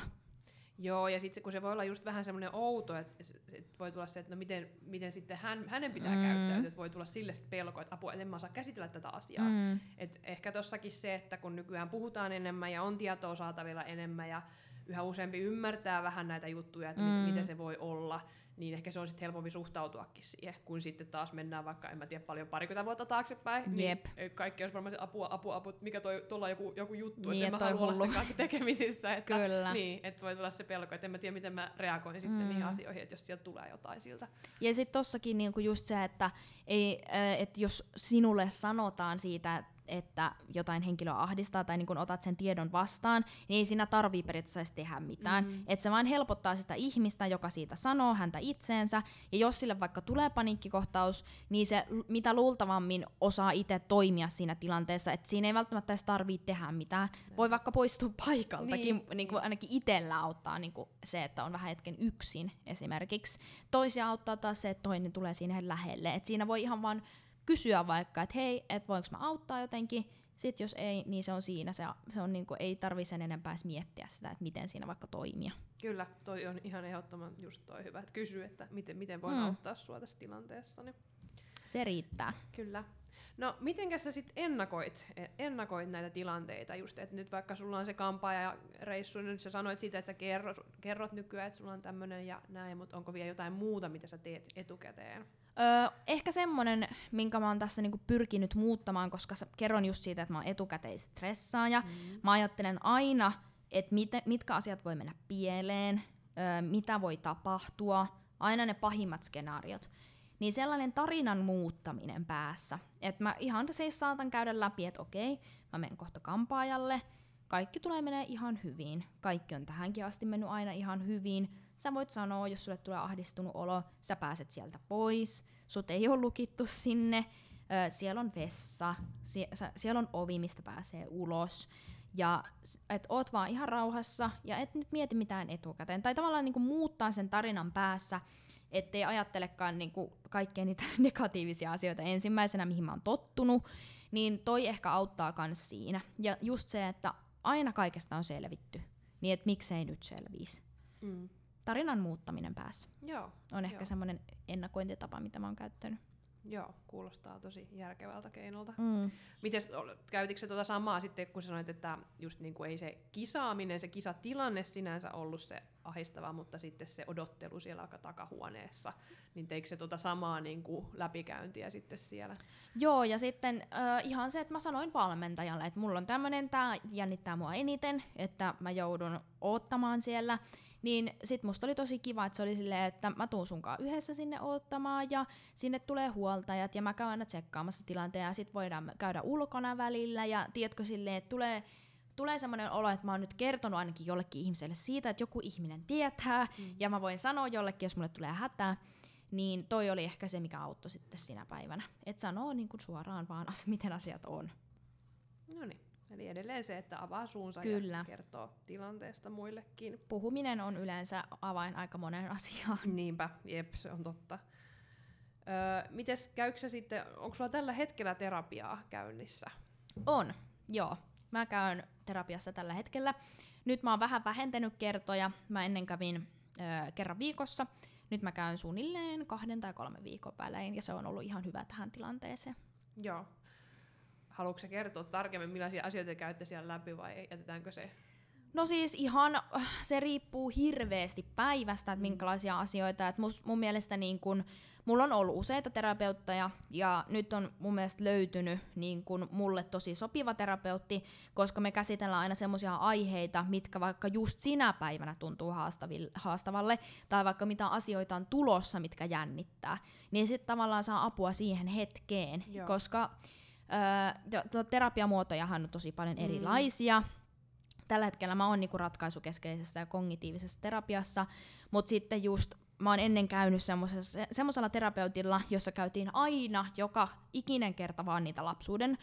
Joo, ja sitten kun se voi olla just vähän semmoinen outo, että et voi tulla se, että no miten, miten sitten hän, hänen pitää mm. käyttäytyä, että voi tulla sille pelko, että apua, että en mä osaa käsitellä tätä asiaa. Mm. Et ehkä tossakin se, että kun nykyään puhutaan enemmän ja on tietoa saatavilla enemmän ja yhä useampi ymmärtää vähän näitä juttuja, että mm. mit, mitä se voi olla, niin ehkä se on sitten helpompi suhtautuakin siihen, kun sitten taas mennään vaikka, en mä tiedä, paljon parikymmentä vuotta taaksepäin, Jep. niin kaikki olisi varmaan apua, apua, apua, mikä toi, tuolla joku, joku juttu, niin, että en mä halua olla sen kaikki tekemisissä, (laughs) että, Kyllä. Niin, että voi tulla se pelko, että en mä tiedä, miten mä reagoin sitten mm. niihin asioihin, että jos sieltä tulee jotain siltä. Ja sitten tossakin niinku just se, että ei, äh, et jos sinulle sanotaan siitä, että jotain henkilöä ahdistaa tai niin kun otat sen tiedon vastaan, niin ei siinä tarvii periaatteessa tehdä mitään. Mm. Että se vain helpottaa sitä ihmistä, joka siitä sanoo häntä itseensä, ja jos sille vaikka tulee paniikkikohtaus, niin se mitä luultavammin osaa itse toimia siinä tilanteessa, että siinä ei välttämättä edes tarvii tehdä mitään. Voi vaikka poistua paikaltakin, niin, niin kuin ainakin itsellä auttaa niin kuin se, että on vähän hetken yksin esimerkiksi. Toisia auttaa taas se, että toinen tulee siihen lähelle. Et siinä voi ihan vaan kysyä vaikka, että hei, että voinko mä auttaa jotenkin, sitten jos ei, niin se on siinä. Se, se on niinku, ei tarvi sen enempää miettiä sitä, että miten siinä vaikka toimia. Kyllä, toi on ihan ehdottoman just toi hyvä, että kysy, että miten, miten voin mm. auttaa sua tässä tilanteessa. Niin. Se riittää. Kyllä. No, miten sä sitten ennakoit, ennakoit näitä tilanteita just, että nyt vaikka sulla on se kampaaja reissu, niin nyt sä sanoit siitä, että sä kerrot, kerrot nykyään, että sulla on tämmöinen ja näin, mutta onko vielä jotain muuta, mitä sä teet etukäteen? Öö, ehkä semmonen, minkä mä oon tässä niinku pyrkinyt muuttamaan, koska kerron just siitä, että mä oon etukäteistressaaja. Mm. Mä ajattelen aina, että mit, mitkä asiat voi mennä pieleen, öö, mitä voi tapahtua, aina ne pahimmat skenaariot. Niin sellainen tarinan muuttaminen päässä, että mä ihan siis saatan käydä läpi, että okei, mä menen kohta kampaajalle, kaikki tulee menee ihan hyvin, kaikki on tähänkin asti mennyt aina ihan hyvin, Sä voit sanoa, jos sulle tulee ahdistunut olo, sä pääset sieltä pois, sut ei ole lukittu sinne, ö, siellä on vessa, sie- siellä on ovi, mistä pääsee ulos. Ja et oot vaan ihan rauhassa ja et nyt mieti mitään etukäteen. Tai tavallaan niinku muuttaa sen tarinan päässä, ettei ajattelekaan niinku kaikkia niitä (laughs) negatiivisia asioita ensimmäisenä, mihin mä oon tottunut, niin toi ehkä auttaa kans siinä. Ja just se, että aina kaikesta on selvitty, niin että miksei nyt selviisi. Mm tarinan muuttaminen päässä. Joo, on ehkä semmoinen ennakointitapa, mitä mä oon käyttänyt. Joo, kuulostaa tosi järkevältä keinolta. Mm. Mites, käytitkö se tuota samaa sitten, kun sanoit, että just niin kuin ei se kisaaminen, se kisatilanne sinänsä ollut se ahistava, mutta sitten se odottelu siellä takahuoneessa, niin teikö se tuota samaa niin kuin läpikäyntiä sitten siellä? Joo, ja sitten äh, ihan se, että mä sanoin valmentajalle, että mulla on tämmöinen, tämä jännittää mua eniten, että mä joudun ottamaan siellä, niin sit musta oli tosi kiva, että se oli silleen, että mä tuun sunkaan yhdessä sinne ottamaan ja sinne tulee huoltajat ja mä käyn aina tsekkaamassa tilanteen ja sit voidaan käydä ulkona välillä ja tiedätkö silleen, että tulee tulee semmoinen olo, että mä oon nyt kertonut ainakin jollekin ihmiselle siitä, että joku ihminen tietää, mm. ja mä voin sanoa jollekin, jos mulle tulee hätää, niin toi oli ehkä se, mikä auttoi sitten sinä päivänä. Että sanoo niin kuin suoraan vaan, miten asiat on. No niin. Eli edelleen se, että avaa suunsa Kyllä. ja kertoo tilanteesta muillekin. Puhuminen on yleensä avain aika monen asiaan. Niinpä, jep, se on totta. Öö, mites käykö sitten, onko sulla tällä hetkellä terapiaa käynnissä? On, joo. Mä käyn terapiassa tällä hetkellä. Nyt mä oon vähän vähentänyt kertoja. Mä ennen kävin öö, kerran viikossa. Nyt mä käyn suunnilleen kahden tai kolmen viikon välein, ja se on ollut ihan hyvä tähän tilanteeseen. Joo. Haluatko kertoa tarkemmin, millaisia asioita käytte siellä läpi vai jätetäänkö se? No siis ihan, se riippuu hirveästi päivästä, että minkälaisia asioita. Et mus, mun mielestä niin kun, mulla on ollut useita terapeutteja ja nyt on mun mielestä löytynyt niin kun, mulle tosi sopiva terapeutti, koska me käsitellään aina semmoisia aiheita, mitkä vaikka just sinä päivänä tuntuu haastavalle, tai vaikka mitä asioita on tulossa, mitkä jännittää. Niin sitten tavallaan saa apua siihen hetkeen, Joo. koska Öö, terapiamuotojahan on tosi paljon mm. erilaisia. Tällä hetkellä mä oon niinku ratkaisukeskeisessä ja kognitiivisessa terapiassa, mutta sitten just mä oon ennen käynyt semmoisella terapeutilla, jossa käytiin aina joka ikinen kerta vaan niitä lapsuuden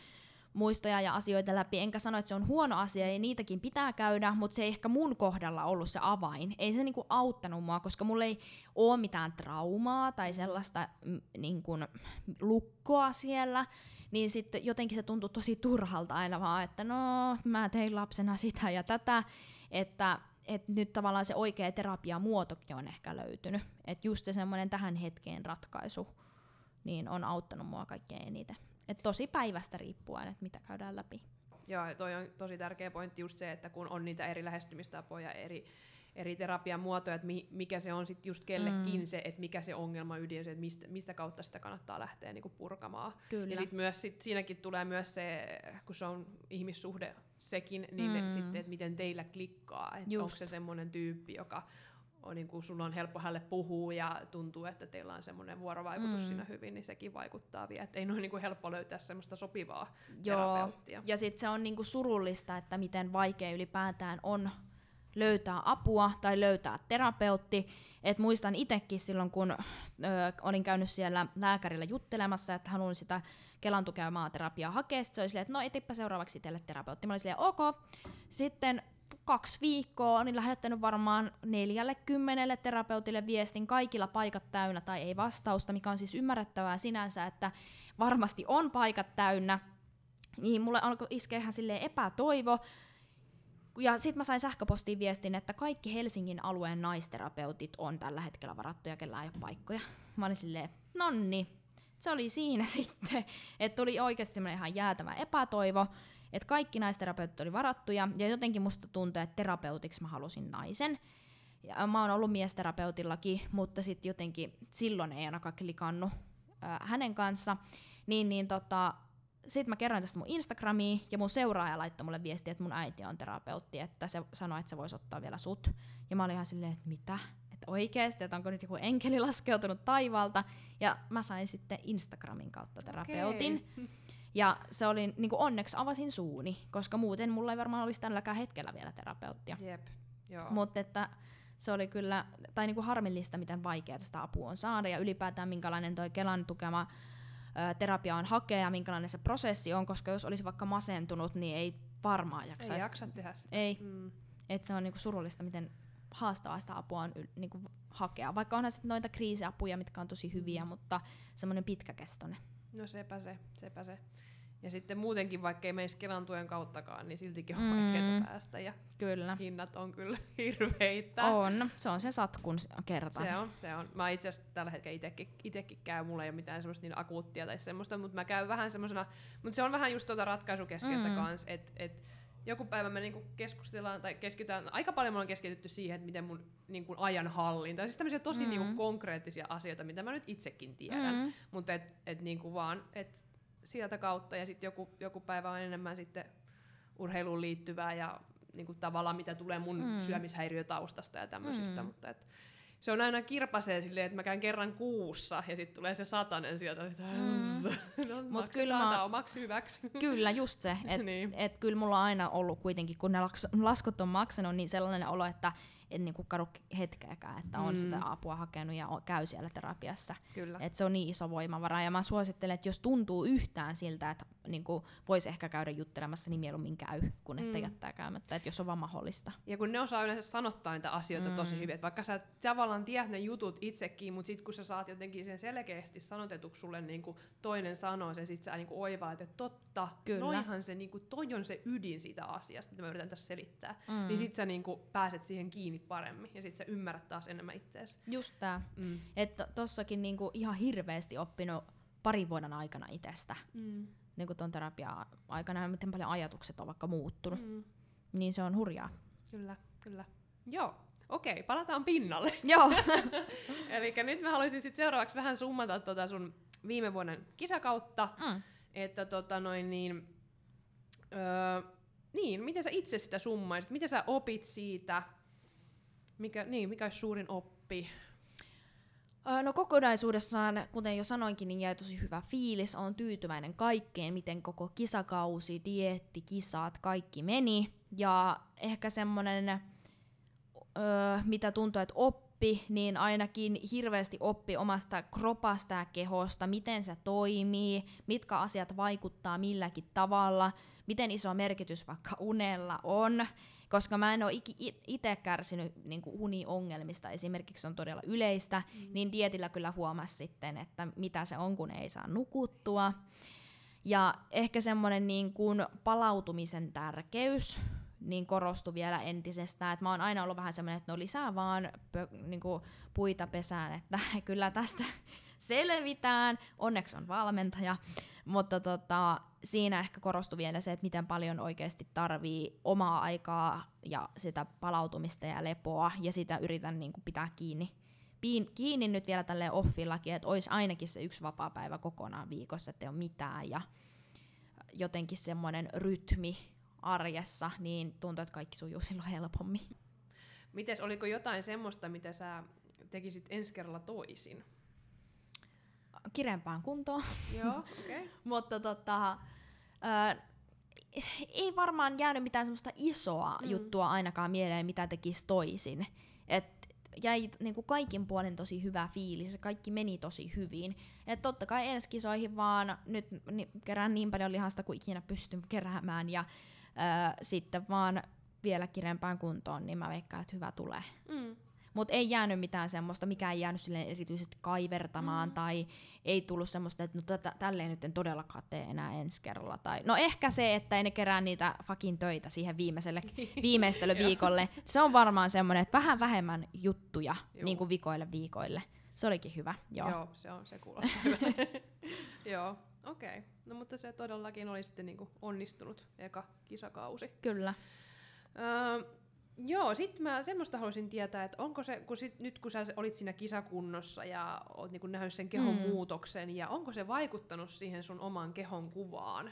muistoja ja asioita läpi, enkä sano, että se on huono asia ja niitäkin pitää käydä, mutta se ei ehkä mun kohdalla ollut se avain. Ei se niinku auttanut mua, koska mulla ei ole mitään traumaa tai sellaista mm, niinku, lukkoa siellä, niin sitten jotenkin se tuntui tosi turhalta aina vaan, että no mä tein lapsena sitä ja tätä, että et nyt tavallaan se oikea terapiamuotokin on ehkä löytynyt. Että just se semmoinen tähän hetkeen ratkaisu niin on auttanut mua kaikkein eniten. Et tosi päivästä riippuen, että mitä käydään läpi. Joo, toi on tosi tärkeä pointti just se, että kun on niitä eri lähestymistapoja, eri, eri terapian muotoja, että mi, mikä se on sitten just kellekin mm. se, että mikä se ongelma ydin se, että mistä, mistä kautta sitä kannattaa lähteä niinku purkamaan. Kyllä. Ja sitten myös sit siinäkin tulee myös se, kun se on ihmissuhde sekin, niin mm. sitten, että miten teillä klikkaa, että onko se semmoinen tyyppi, joka on niin kuin, sulla on helppo hälle puhua ja tuntuu, että teillä on semmoinen vuorovaikutus mm. siinä hyvin, niin sekin vaikuttaa vielä. Että ei noin niin kuin helppo löytää semmoista sopivaa Joo. terapeuttia. Ja sitten se on niin kuin surullista, että miten vaikea ylipäätään on löytää apua tai löytää terapeutti. Et muistan itsekin silloin, kun ö, olin käynyt siellä lääkärillä juttelemassa, että haluan sitä Kelan tukemaa terapiaa hakea. Sitten se oli silleen, että no etipä seuraavaksi teille terapeutti. Mä olin silleen, ok. Sitten kaksi viikkoa olin lähettänyt varmaan neljälle kymmenelle terapeutille viestin, kaikilla paikat täynnä tai ei vastausta, mikä on siis ymmärrettävää sinänsä, että varmasti on paikat täynnä. Niin mulle alkoi iskeä ihan silleen epätoivo, ja sitten mä sain sähköpostiin viestin, että kaikki Helsingin alueen naisterapeutit on tällä hetkellä varattuja, kellä ei ole paikkoja. Mä olin silleen, nonni, se oli siinä (laughs) sitten, että tuli oikeasti semmoinen ihan jäätävä epätoivo, että kaikki naisterapeutit oli varattuja, ja jotenkin musta tuntui, että terapeutiksi mä halusin naisen. Ja mä oon ollut miesterapeutillakin, mutta sitten jotenkin silloin ei ainakaan klikannu äh, hänen kanssa. Niin, niin tota, sitten mä kerroin tästä mun Instagramiin, ja mun seuraaja laittoi mulle viesti, että mun äiti on terapeutti, että se sanoi, että se voisi ottaa vielä sut. Ja mä olin ihan silleen, että mitä? Että oikeesti, että onko nyt joku enkeli laskeutunut taivaalta. Ja mä sain sitten Instagramin kautta terapeutin. Okay. Ja se oli, niin onneksi avasin suuni, koska muuten mulla ei varmaan olisi tälläkään hetkellä vielä terapeuttia. Jep, joo. Mutta että se oli kyllä, tai niin kuin harmillista, miten vaikeaa sitä apua on saada, ja ylipäätään minkälainen toi Kelan tukema ö, terapia on hakea, ja minkälainen se prosessi on, koska jos olisi vaikka masentunut, niin ei varmaan jaksaisi. Ei jaksa tehdä sitä. Ei. Mm. Et se on niinku surullista, miten haastavaa sitä apua on niinku hakea. Vaikka onhan sitten noita kriisiapuja, mitkä on tosi hyviä, mm. mutta semmoinen pitkäkestoinen. No sepä se, sepä se. Ja sitten muutenkin, vaikka ei menisi Kelan tuen kauttakaan, niin siltikin on mm. vaikeaa päästä. Ja kyllä. hinnat on kyllä (laughs) hirveitä. On, se on se satkun kerta. Se on, se on. Mä itse asiassa tällä hetkellä itekin, itekin käy, mulla ei ole mitään semmoista niin akuuttia tai semmoista, mutta mä käyn vähän semmoisena, mutta se on vähän just tuota ratkaisukeskeistä mm. kanssa, että et, joku päivä me niinku keskustellaan tai keskitytään, aika paljon me on keskitytty siihen, että miten mun niinku ajan hallinta, siis tämmöisiä tosi mm. niinku konkreettisia asioita, mitä mä nyt itsekin tiedän, mm. mutta et, et niinku vaan, että sieltä kautta ja sitten joku, joku päivä on enemmän sitten urheiluun liittyvää ja niin kuin tavallaan mitä tulee mun mm. syömishäiriötaustasta ja tämmöisistä, mm. mutta et, se on aina kirpasee silleen, että mä käyn kerran kuussa ja sitten tulee se satanen sieltä. Mm. (laughs) no, Mut kyllä mä... omaksi hyväksi. (laughs) Kyllä, just se. Että niin. et kyllä mulla on aina ollut kuitenkin, kun ne laskut on maksanut, niin sellainen olo, että en niinku kadu hetkeäkään, että on mm. sitä apua hakenut ja käy siellä terapiassa. Kyllä. Et se on niin iso voimavara. Ja mä suosittelen, että jos tuntuu yhtään siltä, että niinku voisi ehkä käydä juttelemassa, niin mieluummin käy, kun että mm. jättää käymättä, että jos on vaan mahdollista. Ja kun ne osaa yleensä sanottaa niitä asioita mm. tosi hyvin, että vaikka sä tavallaan tiedät ne jutut itsekin, mutta sitten kun sä saat jotenkin sen selkeästi sanotetuksi sulle niinku toinen sanoo sen, sit sä niinku oivaat, että totta, Kyllä. noihan se, niinku, toi on se ydin siitä asiasta, mitä mä yritän tässä selittää. Mm. Niin sit sä niinku pääset siihen kiinni paremmin ja sitten sä ymmärrät taas enemmän itseäsi. Just tää. Mm. Että tossakin niinku ihan hirveästi oppinut parin vuoden aikana itsestä. Mm. Niinku ton terapia aikana, miten paljon ajatukset on vaikka muuttunut. Mm. Niin se on hurjaa. Kyllä, kyllä. Joo, okei, palataan pinnalle. (laughs) Joo. (laughs) Eli nyt mä haluaisin sit seuraavaksi vähän summata tota sun viime vuoden kisakautta. Mm. Että tota noin niin, öö, niin, miten sä itse sitä summaisit? Miten sä opit siitä? Mikä, niin, mikä olisi suurin oppi? No kokonaisuudessaan, kuten jo sanoinkin, niin jäi tosi hyvä fiilis. on tyytyväinen kaikkeen, miten koko kisakausi, dietti, kisat, kaikki meni. Ja ehkä semmonen, öö, mitä tuntuu, että oppi, niin ainakin hirveästi oppi omasta kropasta ja kehosta, miten se toimii, mitkä asiat vaikuttaa milläkin tavalla, miten iso merkitys vaikka unella on, koska mä en ole itse kärsinyt niin uniongelmista, esimerkiksi on todella yleistä, mm. niin dietillä kyllä huomasi sitten, että mitä se on, kun ei saa nukuttua. Ja ehkä semmoinen niin kuin palautumisen tärkeys niin korostui vielä entisestään. Et mä oon aina ollut vähän semmoinen, että no lisää vaan pö- niin kuin puita pesään, että (laughs) kyllä tästä (laughs) selvitään. Onneksi on valmentaja. Mutta tota, siinä ehkä korostui vielä se, että miten paljon oikeasti tarvii omaa aikaa ja sitä palautumista ja lepoa, ja sitä yritän niin kuin pitää kiinni kiinni nyt vielä tälle offillakin, että olisi ainakin se yksi vapaa-päivä kokonaan viikossa, että ei ole mitään, ja jotenkin semmoinen rytmi arjessa, niin tuntuu, että kaikki sujuu silloin helpommin. Mites, oliko jotain semmoista, mitä sä tekisit ensi kerralla toisin? Kirempään kuntoon. Joo, okei. Okay. (laughs) Mutta tota, äh, ei varmaan jäänyt mitään semmoista isoa mm. juttua ainakaan mieleen, mitä tekisi toisin. Et jäi niin kuin kaikin puolin tosi hyvä fiilis, kaikki meni tosi hyvin. Et totta kai ensi kisoihin vaan nyt ni, kerään niin paljon lihasta kuin ikinä pystyn keräämään ja ö, sitten vaan vielä kirempään kuntoon, niin mä veikkaan, että hyvä tulee. Mm. Mutta ei jäänyt mitään semmoista, mikä ei jäänyt sille erityisesti kaivertamaan, mm. tai ei tullut semmoista, että no tätä, tälleen nyt en todellakaan tee enää ensi kerralla. Tai, no ehkä se, että ei ne kerää niitä fakin töitä siihen viimeiselle (laughs) viimeistelyviikolle. se on varmaan semmoinen, että vähän vähemmän juttuja niin kuin vikoille viikoille. Se olikin hyvä, joo. Joo, se on, se kuulostaa hyvä. (laughs) joo, okei. Okay. No mutta se todellakin oli sitten niinku onnistunut eka kisakausi. Kyllä. Öö, Joo, sitten mä semmoista haluaisin tietää, että onko se, kun sit, nyt kun sä olit siinä kisakunnossa ja oot niinku nähnyt sen kehon mm. muutoksen, ja onko se vaikuttanut siihen sun oman kehon kuvaan?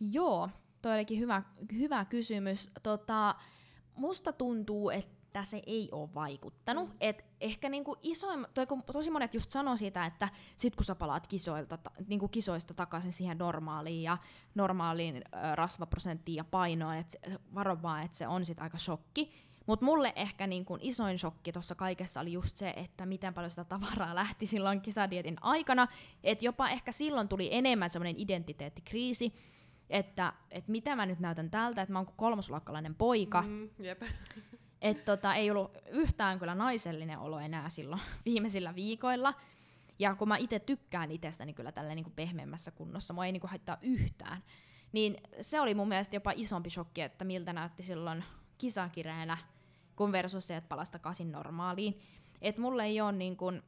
Joo, toi olikin hyvä, hyvä kysymys. Tota, musta tuntuu, että se ei ole vaikuttanut. Mm. Et ehkä niinku isoin, toi, kun tosi monet just sanoo sitä, että sit kun sä palaat kisoilta, ta, niinku kisoista takaisin siihen normaaliin ja normaaliin ö, rasvaprosenttiin ja painoon, että varo vaan, että se on sit aika shokki. Mutta mulle ehkä niin kun isoin shokki tuossa kaikessa oli just se, että miten paljon sitä tavaraa (laughs) lähti silloin kisadietin aikana. Että jopa ehkä silloin tuli enemmän semmoinen identiteettikriisi, että et mitä mä nyt näytän tältä, että mä oon kolmosluokkalainen poika. Mm, jep. (laughs) Et tota, ei ollut yhtään kyllä naisellinen olo enää silloin (laughs) viimeisillä viikoilla. Ja kun mä itse tykkään itsestäni kyllä tällä niin pehmeämmässä kunnossa, mua ei niin kuin haittaa yhtään. Niin se oli mun mielestä jopa isompi shokki, että miltä näytti silloin kisakireenä, kun versus se, että palasi takaisin normaaliin. Et mulle ei ole niin kuin,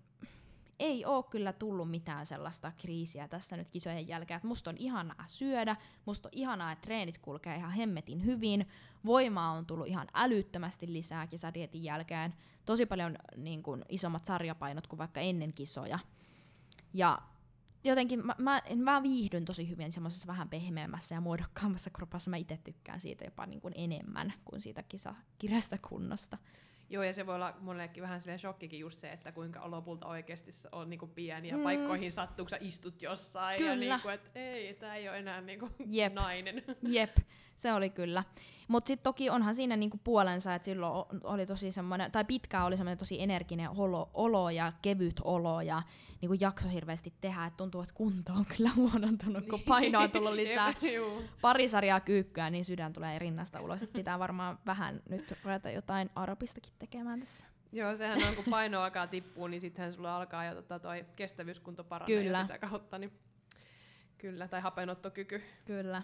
ei ole kyllä tullut mitään sellaista kriisiä tässä nyt kisojen jälkeen, että musta on ihanaa syödä, musta on ihanaa, että treenit kulkee ihan hemmetin hyvin, voimaa on tullut ihan älyttömästi lisää kisadietin jälkeen, tosi paljon niin kuin, isommat sarjapainot kuin vaikka ennen kisoja. Ja jotenkin mä, mä, mä viihdyn tosi hyvin semmoisessa vähän pehmeämmässä ja muodokkaammassa kropassa. Mä itse tykkään siitä jopa niin kuin enemmän kuin siitä kisakirjasta kunnosta. Joo, ja se voi olla monellekin vähän silleen shokkikin just se, että kuinka lopulta oikeasti on niinku pieniä mm. paikkoihin sattuu, kun sä istut jossain. Kyllä. Ja niinku, että ei, tää ei ole enää niinku Jep. nainen. Jep, (laughs) se oli kyllä. Mutta sitten toki onhan siinä niinku puolensa, että silloin oli tosi semmoinen, tai pitkään oli semmoinen tosi energinen olo, olo ja kevyt olo ja niinku jakso hirveästi tehdä, että tuntuu, että kunto on kyllä (laughs) huonontunut, kun painoa on tullut lisää. (laughs) Pari sarjaa kyykkyä, niin sydän tulee rinnasta ulos. Et pitää varmaan vähän nyt ruveta jotain aerobistakin tekemään tässä. Joo, sehän on, kun paino alkaa tippua, niin sittenhän sulla alkaa jo tota, toi kestävyyskunto paranee kyllä. sitä kautta. Niin kyllä, tai hapenottokyky. Kyllä.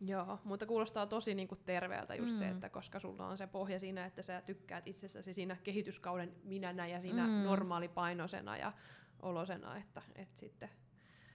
Joo, mutta kuulostaa tosi niinku terveeltä just mm. se, että koska sulla on se pohja siinä, että sä tykkäät itsestäsi siinä kehityskauden minänä ja siinä mm. normaalipainoisena ja olosena, että, että sitten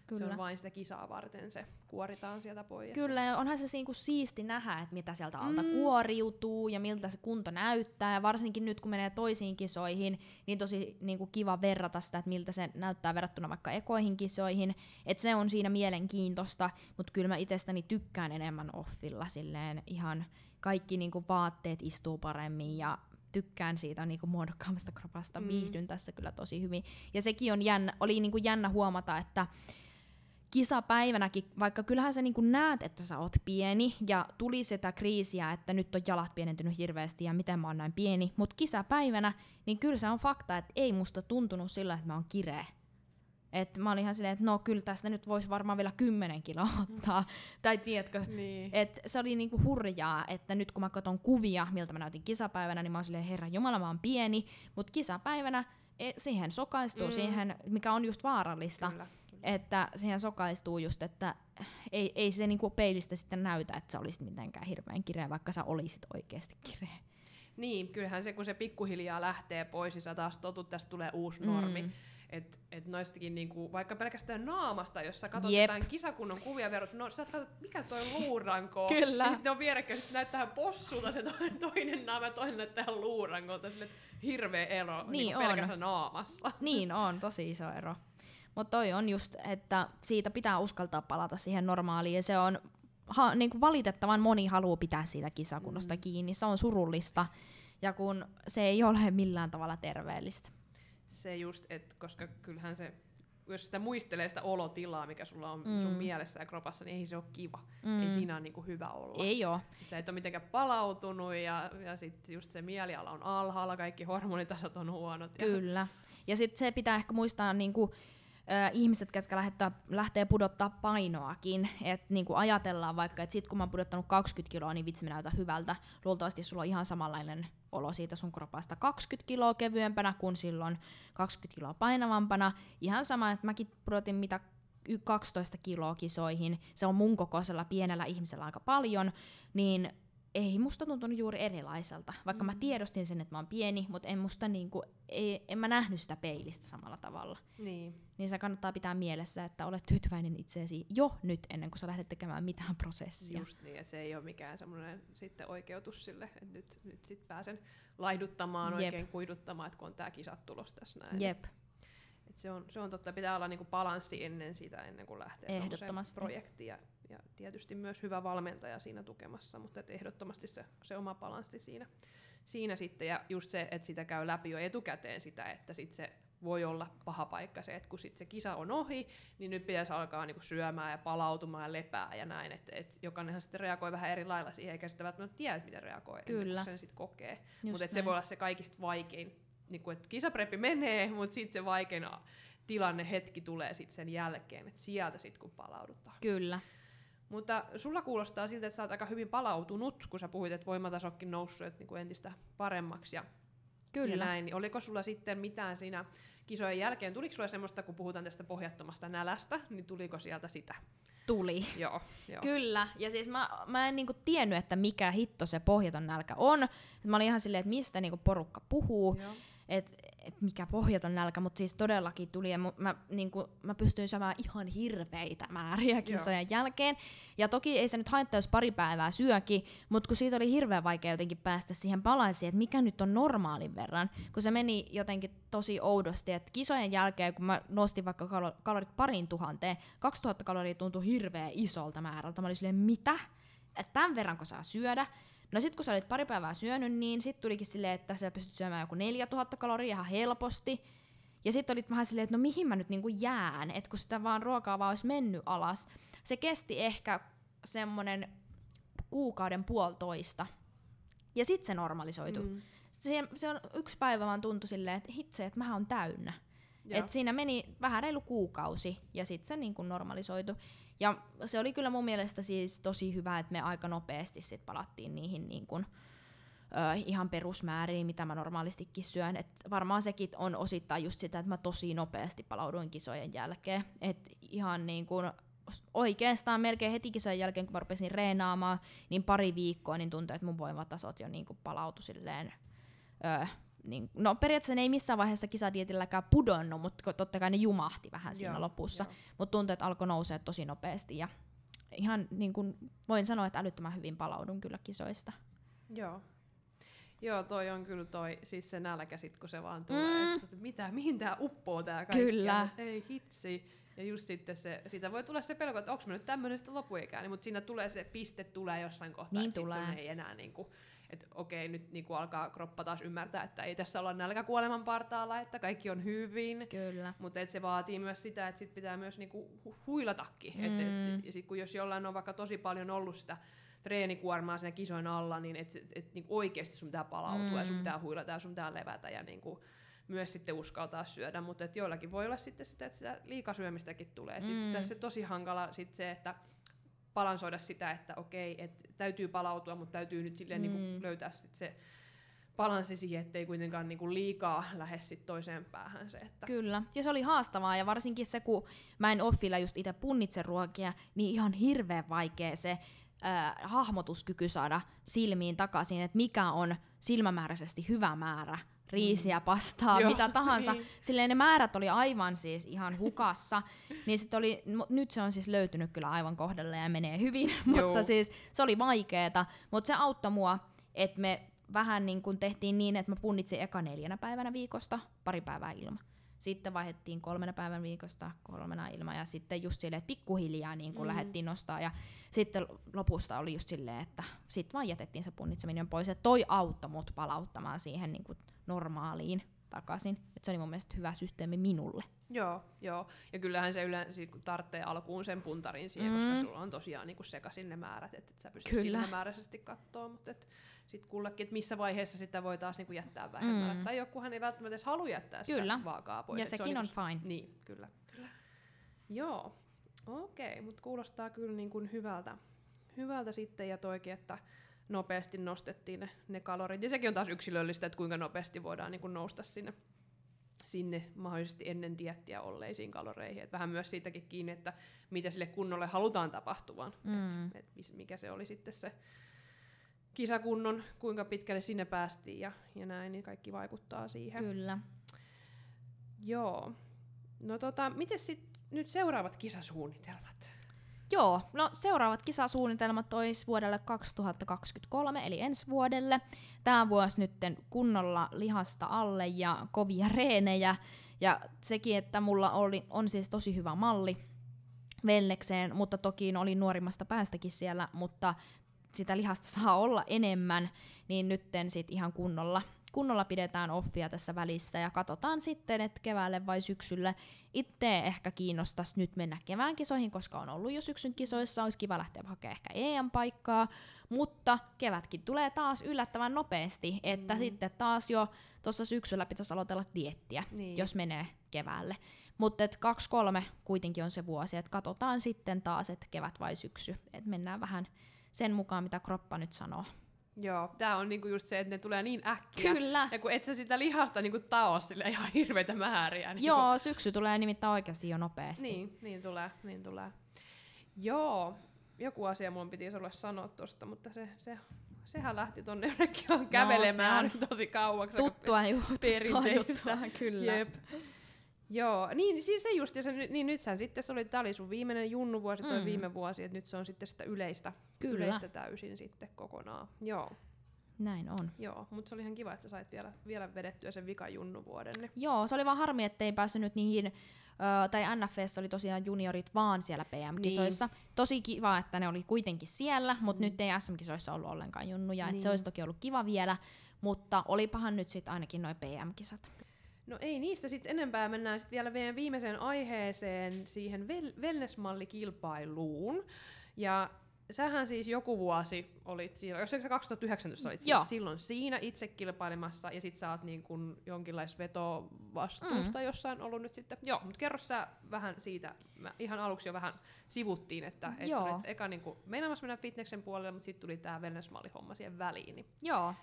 Kyllä. Se on vain sitä kisaa varten, se kuoritaan sieltä pois. Kyllä, ja onhan se niinku siisti nähdä, että mitä sieltä alta mm. kuoriutuu ja miltä se kunto näyttää. Ja varsinkin nyt, kun menee toisiin kisoihin, niin tosi niinku kiva verrata sitä, että miltä se näyttää verrattuna vaikka ekoihin kisoihin. Että se on siinä mielenkiintoista, mutta kyllä mä itsestäni tykkään enemmän offilla silleen ihan kaikki niinku vaatteet istuu paremmin ja tykkään siitä niinku muodokkaammasta kropasta, mm. viihdyn tässä kyllä tosi hyvin. Ja sekin on jännä, oli niinku jännä huomata, että kisapäivänäkin, vaikka kyllähän sä niin näet, että sä oot pieni ja tuli sitä kriisiä, että nyt on jalat pienentynyt hirveästi ja miten mä oon näin pieni, mutta kisapäivänä, niin kyllä se on fakta, että ei musta tuntunut sillä, että mä oon kireä. Et mä olin ihan silleen, että no kyllä tästä nyt voisi varmaan vielä kymmenen kiloa ottaa. tai tiedätkö, Niin. et se oli niinku hurjaa, että nyt kun mä katson kuvia, miltä mä näytin kisapäivänä, niin mä oon silleen, herra jumala, mä oon pieni, mutta kisapäivänä e, siihen sokaistuu, Mm. mm. siihen, mikä on just vaarallista, Kyllä. Että siihen sokaistuu just, että ei, ei se niinku peilistä sitten näytä, että sä olisit mitenkään hirveän kireä, vaikka sä olisit oikeasti kireä. Niin, kyllähän se, kun se pikkuhiljaa lähtee pois, niin sä taas totut, tästä tulee uusi normi. Mm. Et, et noistakin niinku, vaikka pelkästään naamasta, jos sä katsot Jep. jotain kisakunnon kuvia verus, no sä katsot, mikä toi on luuranko. Kyllä. Ja sitten on vierekkäin, sit näyttää possulta se toinen, toinen naama ja toinen näyttää luurankolta. Sille hirveä ero Niin niin on. pelkästään naamassa. Niin on, tosi iso ero. Mutta toi on just, että siitä pitää uskaltaa palata siihen normaaliin ja se on ha, niinku valitettavan moni haluaa pitää siitä kisakunnosta Mm. kiinni. Se on surullista ja kun se ei ole millään tavalla terveellistä. Se just, et, koska kyllähän se, jos sitä muistelee sitä olotilaa, mikä sulla on mm. sun mielessä ja kropassa, niin ei se ole kiva. Mm. Ei siinä ole niinku hyvä olla. Ei oo. Sä et ole mitenkään palautunut ja, ja sitten just se mieliala on alhaalla, kaikki hormonitasot on huonot. Ja, Kyllä. Ja sitten se pitää ehkä muistaa niinku, ihmiset, ketkä lähettää, lähtee pudottaa painoakin, että niinku ajatellaan vaikka, että sit kun mä oon pudottanut 20 kiloa, niin vitsi mä näytän hyvältä. Luultavasti sulla on ihan samanlainen olo siitä sun kropasta 20 kiloa kevyempänä kuin silloin 20 kiloa painavampana. Ihan sama, että mäkin pudotin mitä y- 12 kiloa kisoihin, se on mun kokoisella pienellä ihmisellä aika paljon, niin ei musta tuntunut juuri erilaiselta. Vaikka mm. mä tiedostin sen, että mä oon pieni, mutta en musta niinku, ei, en mä nähnyt sitä peilistä samalla tavalla. Niin. Niin se kannattaa pitää mielessä, että olet tyytyväinen itseesi jo nyt, ennen kuin sä lähdet tekemään mitään prosessia. Just niin, että se ei ole mikään semmoinen sitten oikeutus sille, että nyt, nyt sit pääsen laihduttamaan, Jep. oikein kuiduttamaan, että kun on tää kisat tulos tässä näin. Jep, Et se, on, se on totta, pitää olla niinku balanssi ennen sitä, ennen kuin lähtee Ehdottomasti. projektiin. Ja, ja tietysti myös hyvä valmentaja siinä tukemassa, mutta et ehdottomasti se, se oma balanssi siinä, siinä sitten. Ja just se, että sitä käy läpi jo etukäteen sitä, että sit se voi olla paha paikka se, että kun sit se kisa on ohi, niin nyt pitäisi alkaa niinku syömään ja palautumaan ja lepää ja näin. Että et jokainenhan sitten reagoi vähän eri lailla siihen, eikä sitä välttämättä tiedä, miten reagoi, Kyllä. sen sitten kokee. Mutta se voi olla se kaikista vaikein, niin kuin, että kisapreppi menee, mutta sitten se vaikein tilanne, hetki tulee sitten sen jälkeen, että sieltä sitten kun palaudutaan. Kyllä. Mutta sulla kuulostaa siltä, että sä oot aika hyvin palautunut, kun sä puhuit, että voimatasokin noussut että niinku entistä paremmaksi ja, ja Kyllä. näin. Niin oliko sulla sitten mitään siinä kisojen jälkeen, tuliko sulla semmoista, kun puhutaan tästä pohjattomasta nälästä, niin tuliko sieltä sitä? Tuli. Joo, joo. Kyllä, ja siis mä, mä en niinku tiennyt, että mikä hitto se pohjaton nälkä on. Mä olin ihan silleen, että mistä niinku porukka puhuu, Joo. että et mikä pohjaton nälkä, mutta siis todellakin tuli, ja mu- mä, niinku, mä pystyin syömään ihan hirveitä määriä kisojen jälkeen. Ja toki ei se nyt haittaa, jos pari päivää syöki, mutta kun siitä oli hirveän vaikea jotenkin päästä siihen balanssiin, että mikä nyt on normaalin verran, kun se meni jotenkin tosi oudosti, että kisojen jälkeen, kun mä nostin vaikka kalo- kalorit parin tuhanteen, 2000 kaloria tuntui hirveän isolta määrältä. Mä olin silleen, mitä? Että tämän verranko saa syödä? No sit kun sä olit pari päivää syönyt, niin sit tulikin silleen, että sä pystyt syömään joku 4000 kaloria ihan helposti. Ja sitten olit vähän silleen, että no mihin mä nyt niinku jään, että kun sitä vaan ruokaa vaan olisi mennyt alas. Se kesti ehkä semmonen kuukauden puolitoista. Ja sitten se normalisoitu. Mm. Se, se on yksi päivä vaan tuntui silleen, että hitse, että mä on täynnä. Joo. Et siinä meni vähän reilu kuukausi ja sitten se niin kuin normalisoitu. Ja se oli kyllä mun mielestä siis tosi hyvä, että me aika nopeasti sit palattiin niihin niin kuin, ö, ihan perusmääriin, mitä mä normaalistikin syön. Et varmaan sekin on osittain just sitä, että mä tosi nopeasti palauduin kisojen jälkeen. Et ihan niin kuin, oikeastaan melkein heti kisojen jälkeen, kun mä rupesin reenaamaan, niin pari viikkoa, niin tuntui, että mun voimatasot jo niin kuin palautu silleen Öö, niin, no periaatteessa ne ei missään vaiheessa kisadietilläkään pudonnut, mutta totta kai ne jumahti vähän siinä Joo, lopussa. Mutta tuntui, että alkoi nousee tosi nopeasti ja ihan niin kuin voin sanoa, että älyttömän hyvin palaudun kyllä kisoista. Joo. Joo, toi on kyllä toi, siis se nälkä sit, kun se vaan tulee, Mm. mm. että mitä, mihin tää uppoo tää kaikki. Kyllä. Mut Ei hitsi. Ja just sitten se, siitä voi tulla se pelko, että onko mä nyt tämmöinen sitten lopuikään, mutta siinä tulee se piste tulee jossain kohtaa, Niin että sit tulee. se ei enää niinku, että okei, nyt niinku alkaa kroppa taas ymmärtää, että ei tässä olla nälkäkuoleman partaalla, että kaikki on hyvin. Kyllä. Mutta se vaatii myös sitä, että sit pitää myös niinku hu- huilatakin. Mm. Et, et, ja sit kun jos jollain on vaikka tosi paljon ollut sitä treenikuormaa siinä kisojen alla, niin et, et, et niinku oikeasti sun pitää palautua mm. ja sun Mm. pitää huilata ja sun pitää levätä ja niinku myös sitten uskaltaa syödä, mutta et joillakin voi olla sitten sitä, että sitä liikasyömistäkin tulee. Et Mm. sit tässä tosi hankala sit se, että balansoida sitä, että okei, että täytyy palautua, mutta täytyy nyt silleen Mm. niinku löytää sit se balanssi siihen, ettei kuitenkaan niinku liikaa lähde sit toiseen päähän se, että Kyllä. Ja se oli haastavaa, ja varsinkin se, kun mä en offilla just itse punnitse ruokia, niin ihan hirveän vaikea se äh, hahmotuskyky saada silmiin takaisin, että mikä on silmämääräisesti hyvä määrä riisiä, pastaa, Joo, mitä tahansa. niin. Silleen ne määrät oli aivan siis ihan hukassa. niin sit oli, nyt se on siis löytynyt kyllä aivan kohdalle ja menee hyvin, (laughs) mutta siis se oli vaikeeta. Mutta se auttoi mua, että me vähän niin kuin tehtiin niin, että mä punnitsin eka neljänä päivänä viikosta, pari päivää ilman. Sitten vaihdettiin kolmena päivän viikosta kolmena ilman ja sitten just silleen, että pikkuhiljaa niin kuin Mm. lähdettiin nostaa ja sitten lopusta oli just silleen, että sitten vaan jätettiin se punnitseminen pois. Että toi auttoi mut palauttamaan siihen niin kuin normaaliin takaisin. Et se oli mun mielestä hyvä systeemi minulle. Joo, joo. Ja kyllähän se yleensä tarvitsee alkuun sen puntarin siihen, mm. koska Mm. sulla on tosiaan niinku sekaisin ne määrät, että et sä pystyt Kyllä. silmämääräisesti katsoa, mutta et sit kullekin, että missä vaiheessa sitä voi taas niinku jättää vähemmällä. Mm. Tai jokuhan ei välttämättä edes halua jättää sitä Kyllä. vaakaa pois. ja et se sekin on, niinku fine. Niin, kyllä. kyllä. Joo, okei, okay, mutta kuulostaa kyllä niin kuin hyvältä, hyvältä sitten ja toikin, että nopeasti nostettiin ne, ne kalorit. Ja sekin on taas yksilöllistä, että kuinka nopeasti voidaan niin kuin nousta sinne, sinne mahdollisesti ennen diettiä olleisiin kaloreihin. Et vähän myös siitäkin kiinni, että mitä sille kunnolle halutaan tapahtuvan. Mm. Et mis- mikä se oli sitten se kisakunnon, kuinka pitkälle sinne päästiin ja, ja näin, niin kaikki vaikuttaa siihen. Kyllä. Joo. No tota, miten sitten nyt seuraavat kisasuunnitelmat? Joo, no seuraavat kisasuunnitelmat olisi vuodelle 2023, eli ensi vuodelle. Tämä vuosi nyt kunnolla lihasta alle ja kovia (laughs) reenejä. Ja sekin, että mulla oli, on siis tosi hyvä malli Vellekseen, mutta toki oli nuorimmasta päästäkin siellä, mutta sitä lihasta saa olla enemmän, niin nytten sit ihan kunnolla, kunnolla pidetään offia tässä välissä ja katsotaan sitten, että keväälle vai syksylle. Itse ehkä kiinnostaisi nyt mennä kevään kisoihin, koska on ollut jo syksyn kisoissa, olisi kiva lähteä hakemaan ehkä EM-paikkaa, mutta kevätkin tulee taas yllättävän nopeasti, että Mm. sitten taas jo tuossa syksyllä pitäisi aloitella diettiä, Niin. jos menee keväälle. Mutta 2-3 kuitenkin on se vuosi, että katsotaan sitten taas, että kevät vai syksy. että mennään vähän sen mukaan, mitä kroppa nyt sanoo. Joo, tää on niinku just se, että ne tulee niin äkkiä. Kyllä. Ja kun et sä sitä lihasta niinku taos sille ihan hirveitä määriä. Niin Joo, syksy tulee nimittäin oikeasti jo nopeasti. Niin, niin tulee, niin tulee. Joo, joku asia mun piti sulle sanoa tosta, mutta se, se, sehän lähti tonne jonnekin ihan kävelemään No, tosi kauaksi. tuttua perinteistä. juttua, kyllä. Jep. Joo, niin siis se just, se, niin nyt sä sitten, se oli, tää oli sun viimeinen junnuvuosi, toi Mm. viime vuosi, että nyt se on sitten sitä yleistä, Kyllä. yleistä täysin sitten kokonaan. Joo, Näin on. joo, mutta se oli ihan kiva, että sä sait vielä, vielä vedettyä sen vika junnuvuoden. Niin. Joo, se oli vaan harmi, ettei päässyt nyt niihin, ö, tai NFS oli tosiaan juniorit vaan siellä PM-kisoissa. Niin. Tosi kiva, että ne oli kuitenkin siellä, mutta Mm. nyt ei SM-kisoissa ollut ollenkaan junnuja, niin. Niin. se olisi toki ollut kiva vielä, mutta olipahan nyt sitten ainakin noin PM-kisat. No ei niistä sitten enempää, mennään sitten vielä meidän viimeiseen aiheeseen, siihen wellness-mallikilpailuun. Ja sähän siis joku vuosi olit siinä, jos se 2019 olit Joo. siis silloin siinä itse kilpailemassa, ja sit sä oot niin kun jonkinlaista vetovastuusta mm. jossain ollut nyt sitten. Joo, mutta kerro sä vähän siitä, mä ihan aluksi jo vähän sivuttiin, että et sä olit eka niin meinaamassa mennä fitneksen puolelle, mutta sitten tuli tää wellness-mallihomma siihen väliin. Niin. Joo.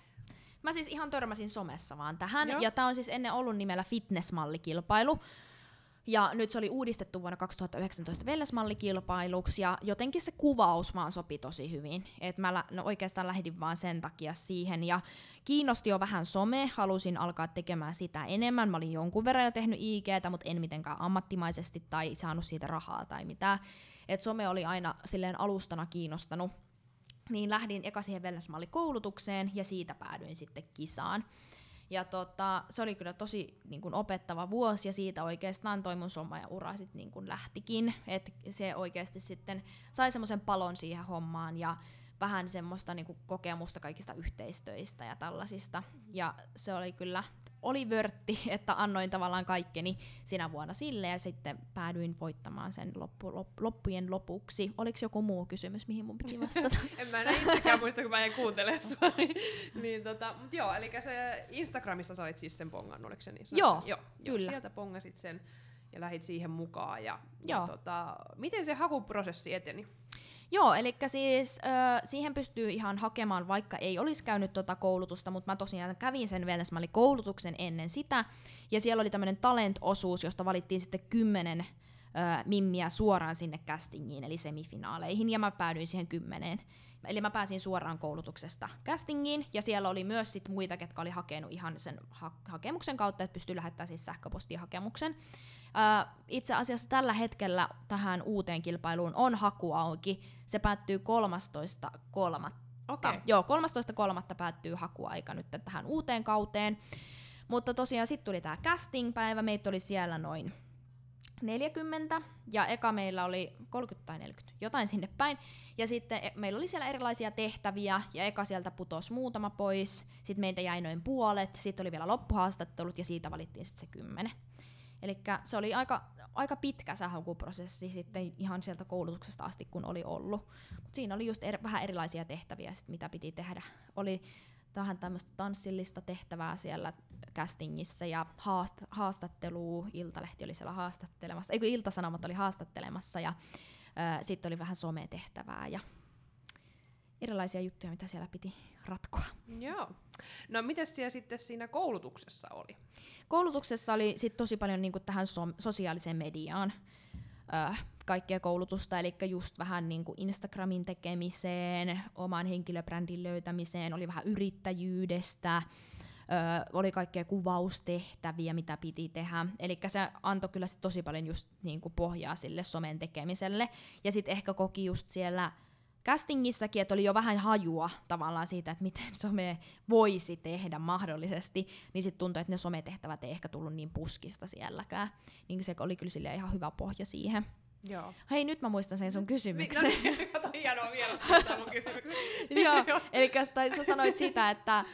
Mä siis ihan törmäsin somessa vaan tähän, Joo. ja tää on siis ennen ollut nimellä fitnessmallikilpailu. Ja nyt se oli uudistettu vuonna 2019 wellnessmallikilpailuksi, ja jotenkin se kuvaus vaan sopi tosi hyvin. Et mä no oikeastaan lähdin vaan sen takia siihen, ja kiinnosti jo vähän some, halusin alkaa tekemään sitä enemmän. Mä olin jonkun verran jo tehnyt IGtä, mutta en mitenkään ammattimaisesti tai saanut siitä rahaa tai mitään. Et some oli aina silleen alustana kiinnostanut niin lähdin eka siihen wellnessmallikoulutukseen ja siitä päädyin sitten kisaan. Ja tota, se oli kyllä tosi niin kuin opettava vuosi ja siitä oikeastaan toi mun soma ja ura sit niin lähtikin. Et se oikeasti sitten sai semmoisen palon siihen hommaan ja vähän semmoista niin kuin kokemusta kaikista yhteistöistä ja tällaisista. Ja se oli kyllä oli vörtti, (laughs) että annoin tavallaan kaikkeni sinä vuonna sille ja sitten päädyin voittamaan sen loppu, lop, loppujen lopuksi. Oliko joku muu kysymys, mihin mun piti vastata? (laughs) en mä enää itsekään muista, kun mä en kuuntele sua. (laughs) niin, tota, mut joo, eli se Instagramissa sä olit siis sen pongannut, oliko se niin? Joo, joo, kyllä. Joo, sieltä pongasit sen ja lähit siihen mukaan. Ja, joo. ja tota, miten se hakuprosessi eteni? Joo, eli siis ö, siihen pystyy ihan hakemaan, vaikka ei olisi käynyt tota koulutusta, mutta mä tosiaan kävin sen Wellesmalli koulutuksen ennen sitä, ja siellä oli tämmöinen talent-osuus, josta valittiin sitten kymmenen ö, mimmiä suoraan sinne castingiin, eli semifinaaleihin, ja mä päädyin siihen kymmeneen. Eli mä pääsin suoraan koulutuksesta castingiin, ja siellä oli myös sit muita, ketkä oli hakenut ihan sen ha- hakemuksen kautta, että pystyi lähettämään siis sähköpostihakemuksen. Uh, itse asiassa tällä hetkellä tähän uuteen kilpailuun on haku auki. Se päättyy 13.3. Okay. Joo, 13.3. päättyy hakuaika nyt tähän uuteen kauteen. Mutta tosiaan sitten tuli tämä casting-päivä, meitä oli siellä noin 40, ja eka meillä oli 30 tai 40, jotain sinne päin. Ja sitten e, meillä oli siellä erilaisia tehtäviä, ja eka sieltä putosi muutama pois, sitten meitä jäi noin puolet, sitten oli vielä loppuhaastattelut, ja siitä valittiin sitten se kymmenen. Eli se oli aika, aika pitkä se hakuprosessi sitten ihan sieltä koulutuksesta asti, kun oli ollut. Mut siinä oli just er, vähän erilaisia tehtäviä, sit, mitä piti tehdä. Oli tähän tämmöistä tanssillista tehtävää siellä castingissa ja haast, haastattelua, Iltalehti oli siellä haastattelemassa, eikö Iltasanomat oli haastattelemassa ja sitten oli vähän sometehtävää ja erilaisia juttuja, mitä siellä piti ratkoa. Joo. No miten siellä sitten siinä koulutuksessa oli? Koulutuksessa oli sit tosi paljon niinku tähän so- sosiaaliseen mediaan äh, kaikkea koulutusta, eli just vähän niinku Instagramin tekemiseen, oman henkilöbrändin löytämiseen, oli vähän yrittäjyydestä, Öö, oli kaikkea kuvaustehtäviä, mitä piti tehdä. Eli se antoi kyllä sit tosi paljon just niinku pohjaa sille somen tekemiselle. Ja sitten ehkä koki just siellä castingissakin, että oli jo vähän hajua tavallaan siitä, että miten (laughs) some voisi tehdä mahdollisesti, niin sitten tuntui, että ne sometehtävät ei ehkä tullut niin puskista sielläkään. Niin se oli kyllä ihan hyvä pohja siihen. Joo. Hei, nyt mä muistan sen sun kysymyksen. No niin, kato hienoa vielä, mun kysymyksen. (laughs) Joo, eli tai sä sanoit sitä, että äh,